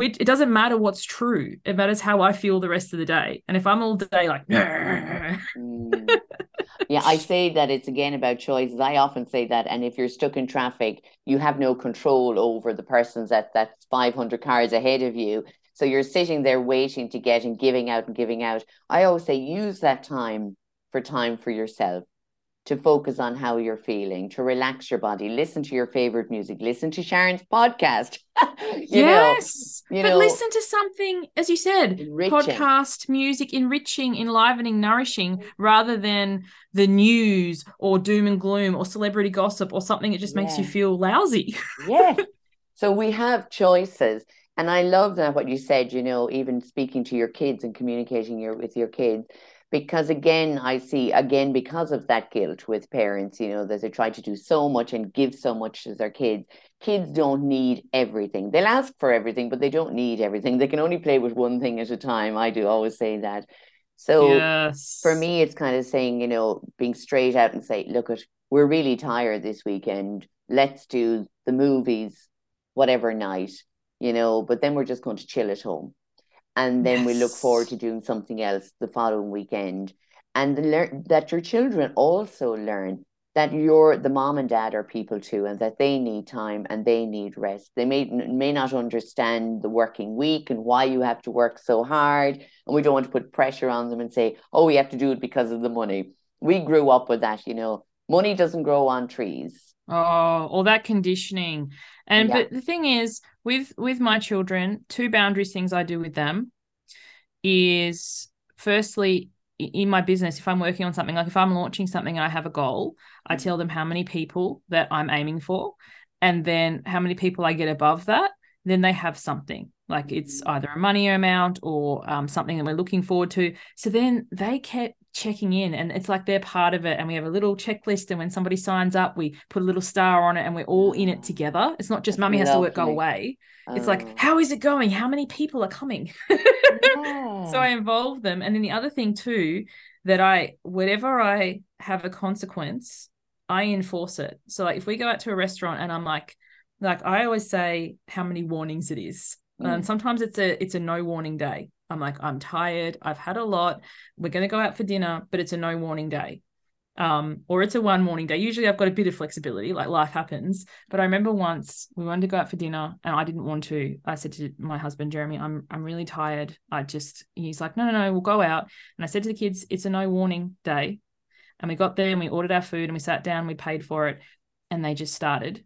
it doesn't matter what's true. It matters how I feel the rest of the day. And if I'm all day like, mm. yeah, I say that it's again about choices. I often say that, and if you're stuck in traffic, you have no control over the persons that that's 500 cars ahead of you. So you're sitting there waiting to get and giving out and giving out. I always say use that time for time for yourself to focus on how you're feeling, to relax your body, listen to your favorite music, listen to Sharon's podcast. yes. Know, but know, listen to something, as you said, enriching. podcast, music, enriching, enlivening, nourishing, rather than the news or doom and gloom or celebrity gossip or something that just makes you feel lousy. yes. So we have choices. And I love that what you said, you know, even speaking to your kids and communicating your with your kids because again i see again because of that guilt with parents you know that they try to do so much and give so much to their kids kids don't need everything. They'll ask for everything but they don't need everything. They can only play with one thing at a time. I do always say that. So yes. for me it's kind of saying you know being straight out and say look at we're really tired this weekend. Let's do the movies whatever night you know but then we're just going to chill at home and then yes. we look forward to doing something else the following weekend. And learn that your children also learn that you're the mom and dad are people too and that they need time and they need rest. They may may not understand the working week and why you have to work so hard and we don't want to put pressure on them and say oh we have to do it because of the money. We grew up with that you know. Money doesn't grow on trees oh all that conditioning and yeah. but the thing is, with with my children, two boundaries things I do with them is firstly in my business, if I'm working on something, like if I'm launching something and I have a goal, I tell them how many people that I'm aiming for, and then how many people I get above that, then they have something like it's either a money amount or um, something that we're looking forward to. So then they kept checking in and it's like they're part of it and we have a little checklist and when somebody signs up we put a little star on it and we're all in it together. It's not just mummy has to work go away it's like oh. how is it going? How many people are coming? Yeah. so i involve them and then the other thing too that i whatever i have a consequence i enforce it. So like if we go out to a restaurant and i'm like like i always say how many warnings it is. Mm. and sometimes it's a it's a no warning day I'm like, I'm tired. I've had a lot. We're going to go out for dinner, but it's a no warning day. Um, or it's a one warning day. Usually I've got a bit of flexibility, like life happens. But I remember once we wanted to go out for dinner and I didn't want to. I said to my husband, Jeremy, I'm I'm really tired. I just he's like, No, no, no, we'll go out. And I said to the kids, it's a no warning day. And we got there and we ordered our food and we sat down, we paid for it, and they just started.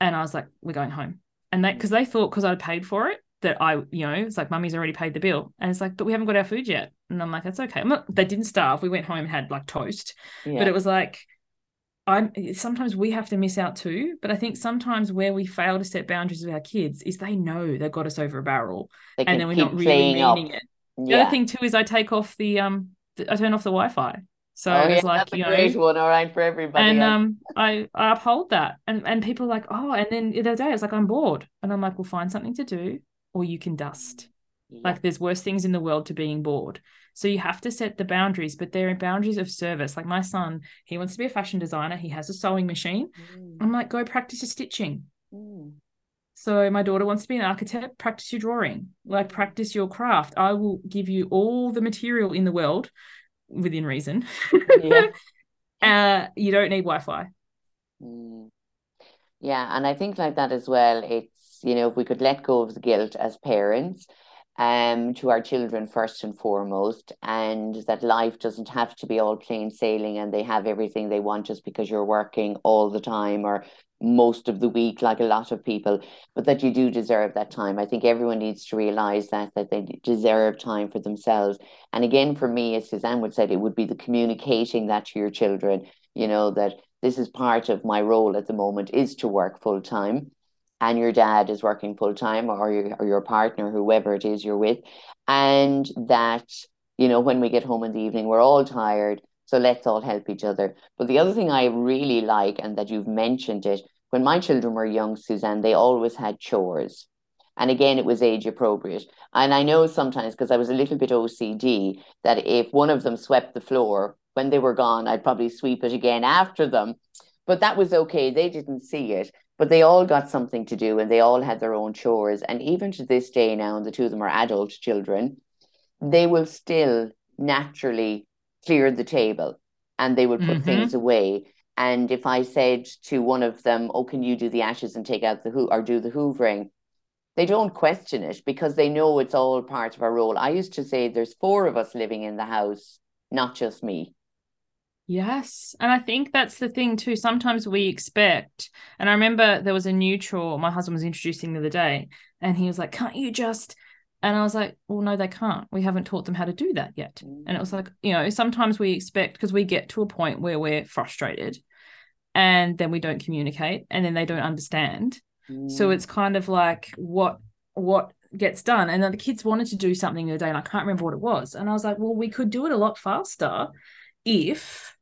And I was like, We're going home. And they because they thought because I'd paid for it, that I, you know, it's like mummy's already paid the bill. And it's like, but we haven't got our food yet. And I'm like, that's okay. Not, they didn't starve. We went home and had like toast. Yeah. But it was like, I'm sometimes we have to miss out too. But I think sometimes where we fail to set boundaries with our kids is they know they've got us over a barrel. And then we're not really meaning up. it. The yeah. other thing too is I take off the um the, I turn off the Wi-Fi. So oh, it's yeah, like you know, great one, all right for everybody. And um, I, I uphold that, and and people are like, oh, and then the other day I was like, I'm bored, and I'm like, we'll find something to do or you can dust. Yeah. Like there's worse things in the world to being bored. So you have to set the boundaries, but they're boundaries of service. Like my son, he wants to be a fashion designer. He has a sewing machine. Mm. I'm like, go practice your stitching. Mm. So my daughter wants to be an architect. Practice your drawing. Like practice your craft. I will give you all the material in the world within reason. Yeah. uh, you don't need Wi-Fi. Mm. Yeah, and I think like that as well. It you know, if we could let go of the guilt as parents um, to our children first and foremost, and that life doesn't have to be all plain sailing and they have everything they want just because you're working all the time or most of the week, like a lot of people, but that you do deserve that time. I think everyone needs to realize that that they deserve time for themselves. And again, for me, as Suzanne would say, it would be the communicating that to your children. You know that this is part of my role at the moment is to work full time and your dad is working full time or your, or your partner, whoever it is you're with, and that, you know, when we get home in the evening, we're all tired. So let's all help each other. But the other thing I really like, and that you've mentioned it, when my children were young, Suzanne, they always had chores. And again, it was age appropriate. And I know sometimes, because I was a little bit OCD, that if one of them swept the floor when they were gone, I'd probably sweep it again after them. But that was okay. They didn't see it but they all got something to do and they all had their own chores. And even to this day now, and the two of them are adult children, they will still naturally clear the table and they will put mm-hmm. things away. And if I said to one of them, Oh, can you do the ashes and take out the who or do the hoovering? They don't question it because they know it's all part of our role. I used to say there's four of us living in the house, not just me. Yes. And I think that's the thing too. Sometimes we expect, and I remember there was a neutral my husband was introducing the other day, and he was like, Can't you just and I was like, well, no, they can't. We haven't taught them how to do that yet. And it was like, you know, sometimes we expect because we get to a point where we're frustrated and then we don't communicate and then they don't understand. Mm. So it's kind of like what what gets done. And then the kids wanted to do something the other day and I can't remember what it was. And I was like, well, we could do it a lot faster if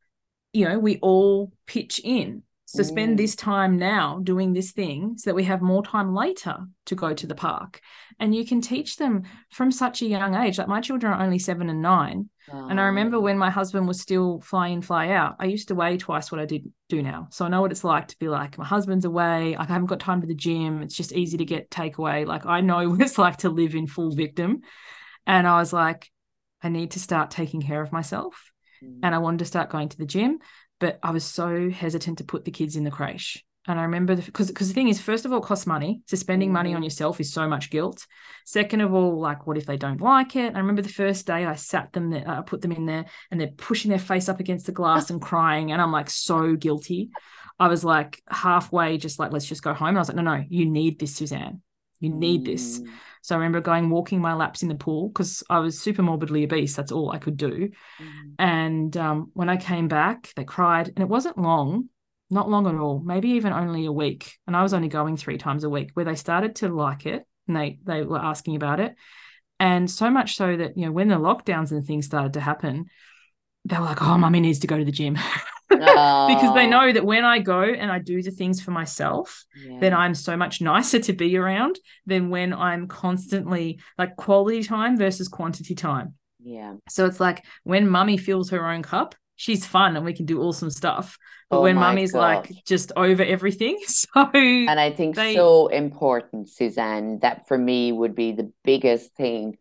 you know, we all pitch in. So mm. spend this time now doing this thing so that we have more time later to go to the park. And you can teach them from such a young age. Like my children are only seven and nine. Oh. And I remember when my husband was still fly in, fly out, I used to weigh twice what I did do now. So I know what it's like to be like, my husband's away. I haven't got time to the gym. It's just easy to get takeaway. Like I know what it's like to live in full victim. And I was like, I need to start taking care of myself and I wanted to start going to the gym, but I was so hesitant to put the kids in the creche. And I remember because because the thing is, first of all, it costs money. So spending money mm. on yourself is so much guilt. Second of all, like what if they don't like it? I remember the first day I sat them there, I put them in there, and they're pushing their face up against the glass and crying, and I'm like so guilty. I was like halfway, just like let's just go home. And I was like, no, no, you need this, Suzanne. You need this. Mm. So I remember going walking my laps in the pool because I was super morbidly obese. That's all I could do. Mm. And um, when I came back, they cried, and it wasn't long, not long at all, maybe even only a week. And I was only going three times a week, where they started to like it, and they they were asking about it, and so much so that you know when the lockdowns and things started to happen, they were like, "Oh, mummy needs to go to the gym." because they oh. know that when I go and I do the things for myself, yeah. then I'm so much nicer to be around than when I'm constantly like quality time versus quantity time. Yeah. So it's like when mummy fills her own cup, she's fun and we can do awesome stuff. But oh when mummy's gosh. like just over everything. So And I think they... so important, Suzanne, that for me would be the biggest thing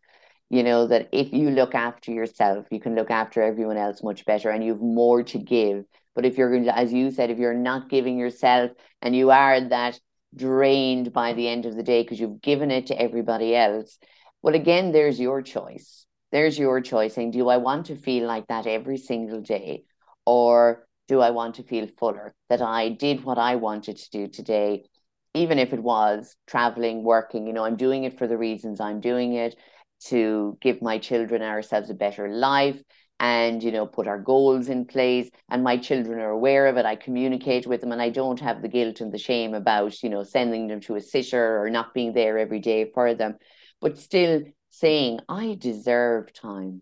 you know that if you look after yourself you can look after everyone else much better and you've more to give but if you're going to as you said if you're not giving yourself and you are that drained by the end of the day because you've given it to everybody else well again there's your choice. There's your choice saying do i want to feel like that every single day or do i want to feel fuller that i did what i wanted to do today even if it was traveling working? You know i'm doing it for the reasons i'm doing it to give my children ourselves a better life and you know put our goals in place and my children are aware of it i communicate with them and i don't have the guilt and the shame about you know sending them to a sitter or not being there every day for them but still saying i deserve time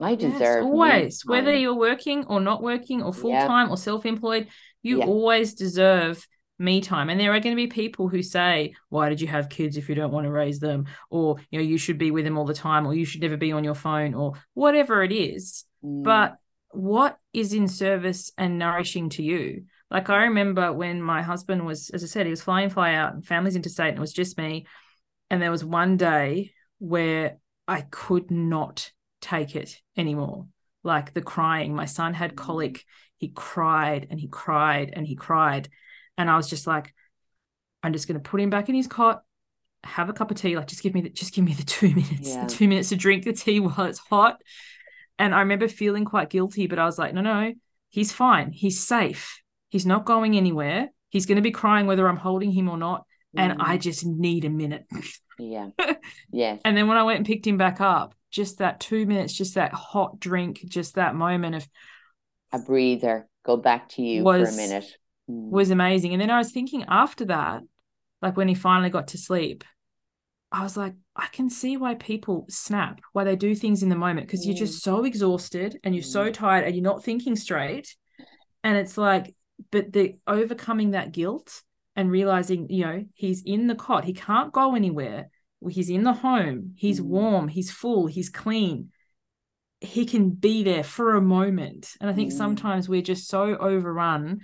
i deserve yes, always whether you're working or not working or full-time yeah. or self-employed you yeah. always deserve me time. And there are going to be people who say why did you have kids if you don't want to raise them? Or you know you should be with them all the time or you should never be on your phone or whatever it is. Mm. but what is in service and nourishing to you? Like i remember when my husband was as i said he was flying fly out and families interstate and it was just me. And there was one day where i could not take it anymore. Like the crying. My son had colic. Mm. he cried and he cried and he cried and I was just like, I'm just going to put him back in his cot, have a cup of tea. Like, just give me the, just give me the two minutes, yeah. the two minutes to drink the tea while it's hot. And I remember feeling quite guilty, but I was like, no, no, he's fine. He's safe. He's not going anywhere. He's going to be crying whether I'm holding him or not. And mm. I just need a minute. yeah. Yes. and then when I went and picked him back up, just that two minutes, just that hot drink, just that moment of a breather, go back to you was, for a minute was amazing. And then I was thinking after that, like when he finally got to sleep, I was like, I can see why people snap, why they do things in the moment, because mm. you're just mm. so exhausted and you're mm. so tired and you're not thinking straight. And it's like, but the overcoming that guilt and realizing, you know, he's in the cot, he can't go anywhere. He's in the home, he's mm. warm, he's full, he's clean. He can be there for a moment. And I think mm. sometimes we're just so overrun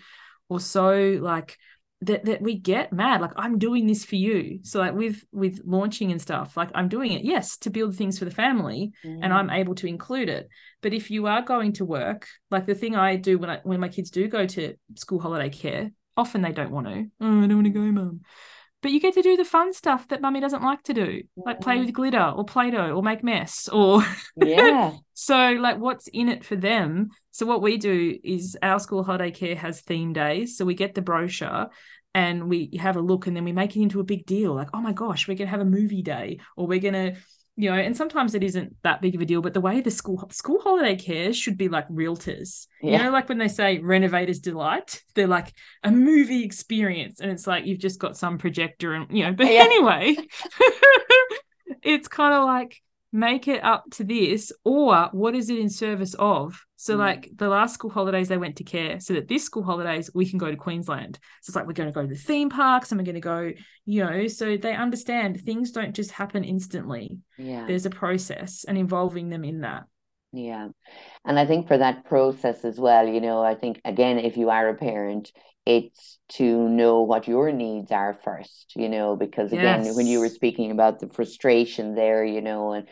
or so like that that we get mad like i'm doing this for you. So like with with launching and stuff like i'm doing it yes to build things for the family mm. and i'm able to include it. But if you are going to work like the thing i do when i when my kids do go to school holiday care often they don't want to oh i don't want to go mum but you get to do the fun stuff that mummy doesn't like to do like play mm. with glitter or play-doh or make mess or yeah. So like what's in it for them? So what we do is our school holiday care has theme days. So we get the brochure and we have a look and then we make it into a big deal. Like oh my gosh we're going to have a movie day or we're going to you know, and sometimes it isn't that big of a deal, but the way the school school holiday cares should be like realtors. Yeah. You know, like when they say renovators delight, they're like a movie experience. And it's like you've just got some projector and you know, but yeah. anyway, it's kind of like make it up to this or what is it in service of? So mm. like the last school holidays they went to care so that this school holidays we can go to queensland. So it's like we're going to go to the theme parks and we're going to go you know so they understand things don't just happen instantly. Yeah. There's a process and involving them in that. Yeah. And i think for that process as well you know i think again if you are a parent it's to know what your needs are first, you know, because again, yes. when you were speaking about the frustration there, you know, and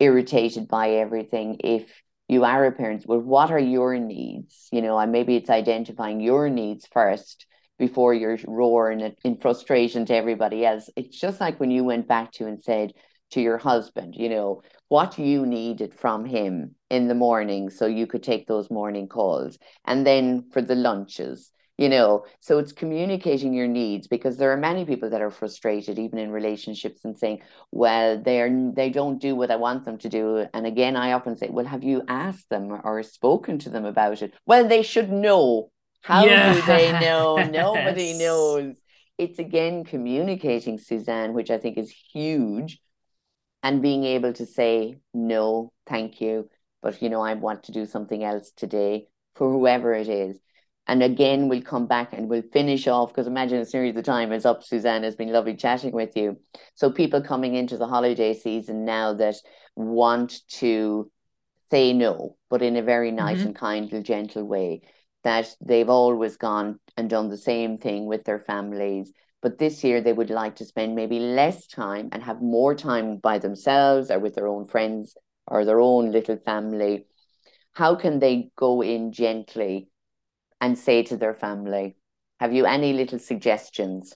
irritated by everything, if you are a parent, well, what are your needs? You know, and maybe it's identifying your needs first before you're roaring in frustration to everybody else. It's just like when you went back to and said to your husband, you know, what you needed from him in the morning so you could take those morning calls. And then for the lunches, you know so it's communicating your needs because there are many people that are frustrated even in relationships and saying well they're they don't do what i want them to do. And again i often say well have you asked them or spoken to them about it? Well they should know. How yes. do they know? Nobody knows. It's again communicating suzanne which i think is huge and being able to say no thank you but you know i want to do something else today for whoever it is and again, we'll come back and we'll finish off because imagine as series of time is up, Suzanne, has been lovely chatting with you. So, people coming into the holiday season now that want to say no, but in a very nice mm-hmm. and kind and gentle way, that they've always gone and done the same thing with their families. But this year, they would like to spend maybe less time and have more time by themselves or with their own friends or their own little family. How can they go in gently? And say to their family? Have you any little suggestions?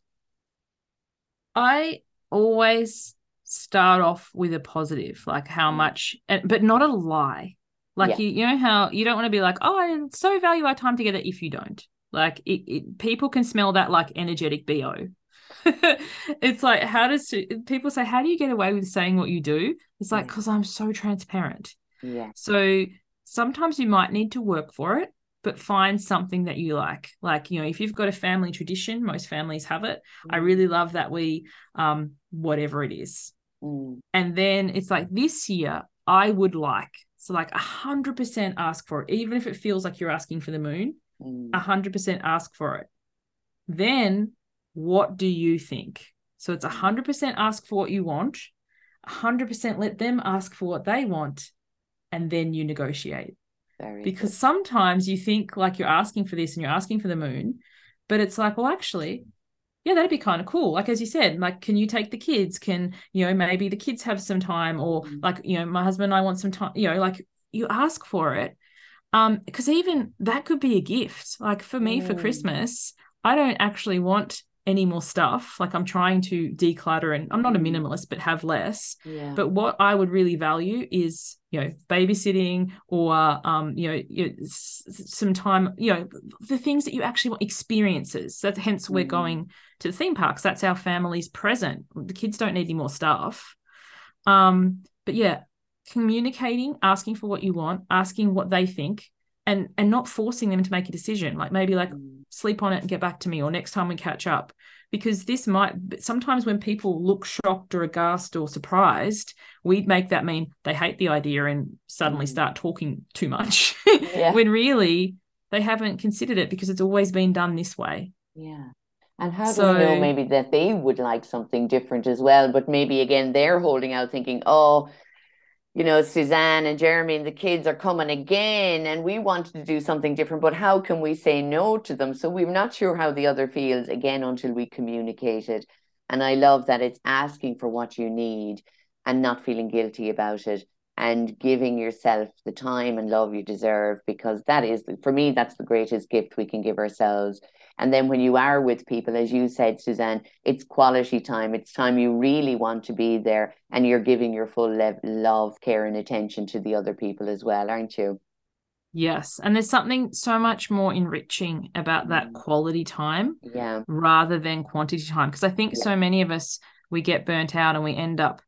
I always start off with a positive, like how mm. much, but not a lie. Like yeah. you, you know how you don't want to be like, oh, I so value our time together if you don't. Like it, it people can smell that like energetic bo. it's like how does people say how do you get away with saying what you do? It's like because I'm so transparent. Yeah. So sometimes you might need to work for it but find something that you like. Like, you know, if you've got a family tradition, most families have it. Mm. I really love that we, um, whatever it is. Mm. And then it's like this year, I would like, so like a hundred percent ask for it, even if it feels like you're asking for the moon, mm. a hundred percent ask for it. Then what do you think? So it's a mm. hundred percent ask for what you want, a hundred percent let them ask for what they want, and then you negotiate. Very because good. sometimes you think like you're asking for this and you're asking for the moon, but it's like, well, actually, yeah, that'd be kind of cool. Like as you said, like, can you take the kids? Can you know maybe the kids have some time, or mm-hmm. like you know, my husband and I want some time. You know, like you ask for it, um, because even that could be a gift. Like for me, mm. for Christmas, I don't actually want any more stuff. Like I'm trying to declutter and I'm not a mm. minimalist, but have less. Yeah. But what I would really value is, you know, babysitting or, um, you know, you some time, you know, the things that you actually want experiences. That's hence we're mm. going to the theme parks. That's our family's present. The kids don't need any more stuff. Um, but yeah, communicating, asking for what you want, asking what they think, and and not forcing them to make a decision like maybe like mm. sleep on it and get back to me or next time we catch up because this might sometimes when people look shocked or aghast or surprised we make that mean they hate the idea and suddenly mm. start talking too much yeah. when really they haven't considered it because it's always been done this way yeah and how do so, we know maybe that they would like something different as well but maybe again they're holding out thinking oh you know, Suzanne and Jeremy and the kids are coming again and we wanted to do something different, but how can we say no to them? So we're not sure how the other feels again until we communicate it. And I love that it's asking for what you need and not feeling guilty about it and giving yourself the time and love you deserve because that is, for me, that's the greatest gift we can give ourselves and then when you are with people, as you said, Suzanne, it's quality time. It's time you really want to be there and you're giving your full level love, care, and attention to the other people as well, aren't you? Yes. And there's something so much more enriching about that mm. quality time yeah. rather than quantity time. Because I think yeah. so many of us, we get burnt out and we end up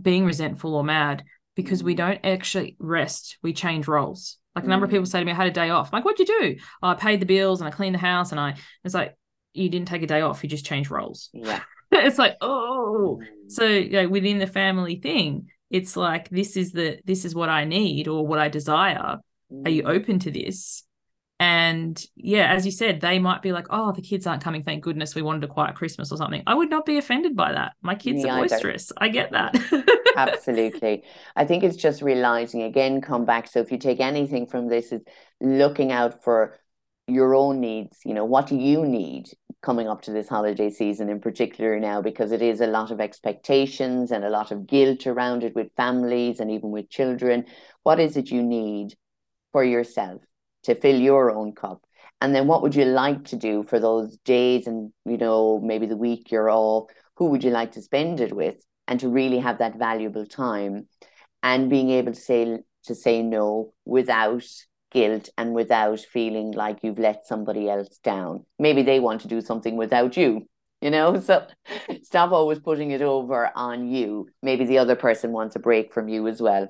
being resentful or mad because we mm. don't actually rest. We change roles. Like a number of people mm. say to me, I had a day off. I'm like, what'd you do? Oh, I paid the bills and I cleaned the house. And I, it's like, you didn't take a day off. You just changed roles. Yeah. it's like, oh. Mm. So, you know, within the family thing, it's like, this is the, this is what I need or what I desire. Are you mm. open to this? And yeah, as you said, they might be like, oh, the kids aren't coming. Thank goodness we wanted a quiet Christmas or something. I would not be offended by that. My kids Me are boisterous. I get that. Absolutely. I think it's just realizing again, come back. So if you take anything from this, is looking out for your own needs. You know, what do you need coming up to this holiday season in particular now? Because it is a lot of expectations and a lot of guilt around it with families and even with children. What is it you need for yourself? To fill your own cup. And then what would you like to do for those days and you know maybe the week you're off who would you like to spend it with? And to really have that valuable time and being able to say to say no without guilt and without feeling like you've let somebody else down. Maybe they want to do something without you you know? So stop always putting it over on you. Maybe the other person wants a break from you as well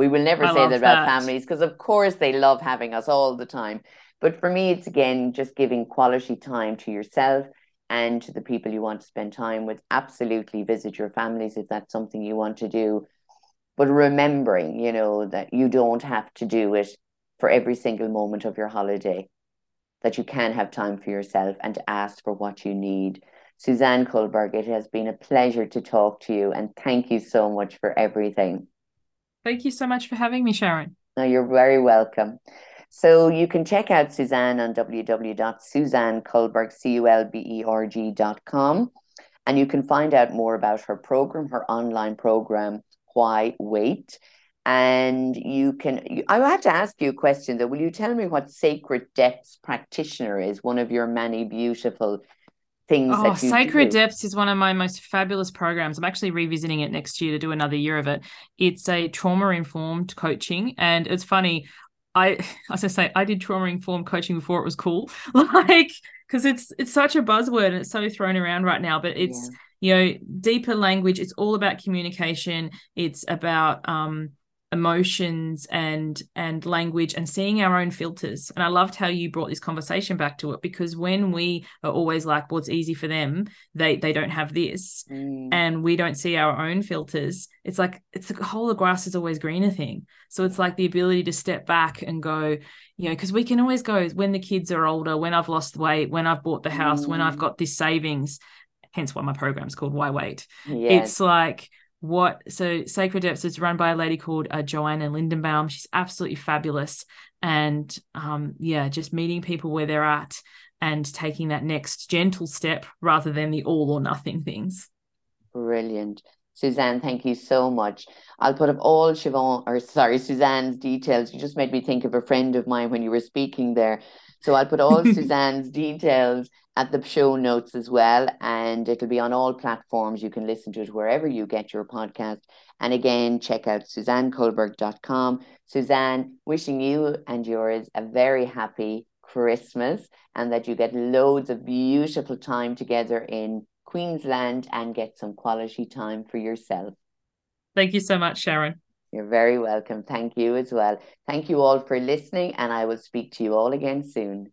we will never I say that about that. families because, of course, they love having us all the time. But for me, it's again just giving quality time to yourself and to the people you want to spend time with. Absolutely visit your families if that's something you want to do. But remembering, you know, that you don't have to do it for every single moment of your holiday, that you can have time for yourself and to ask for what you need. Suzanne Culberg, it has been a pleasure to talk to you and thank you so much for everything. Thank you so much for having me, Sharon. No, you're very welcome. So you can check out Suzanne on www.suzanneculberg.com. And you can find out more about her program, her online program, Why Wait. And you can, I have to ask you a question though. Will you tell me what Sacred Depths Practitioner is? One of your many beautiful things oh, Sacred do. Depths is one of my most fabulous programs. I'm actually revisiting it next year to do another year of it. It's a trauma informed coaching. And it's funny, I as I say, I did trauma informed coaching before it was cool. like because it's it's such a buzzword and it's so thrown around right now, but it's yeah. you know, deeper language, it's all about communication. It's about um emotions and and language and seeing our own filters and i loved how you brought this conversation back to it because when we are always like well it's easy for them they they don't have this mm. and we don't see our own filters it's like it's the whole the grass is always greener thing so it's like the ability to step back and go you know because we can always go when the kids are older when i've lost weight when i've bought the house mm. when i've mm. got this savings hence why my program's called why wait yes. it's like what so sacred depths is run by a lady called uh, joanna lindenbaum she's absolutely fabulous and um yeah just meeting people where they're at and taking that next gentle step rather than the all or nothing things brilliant Suzanne, thank you so much. I'll put up all Siobhan, or sorry, Suzanne's details. You just made me think of a friend of mine when you were speaking there. So I'll put all Suzanne's details at the show notes as well. And it'll be on all platforms. You can listen to it wherever you get your podcast. And again, check out suzanneculberg.com. Suzanne, wishing you and yours a very happy Christmas and that you get loads of beautiful time together in Queensland and get some quality time for yourself. Thank you so much, Sharon. You're very welcome. Thank you as well. Thank you all for listening, and I will speak to you all again soon.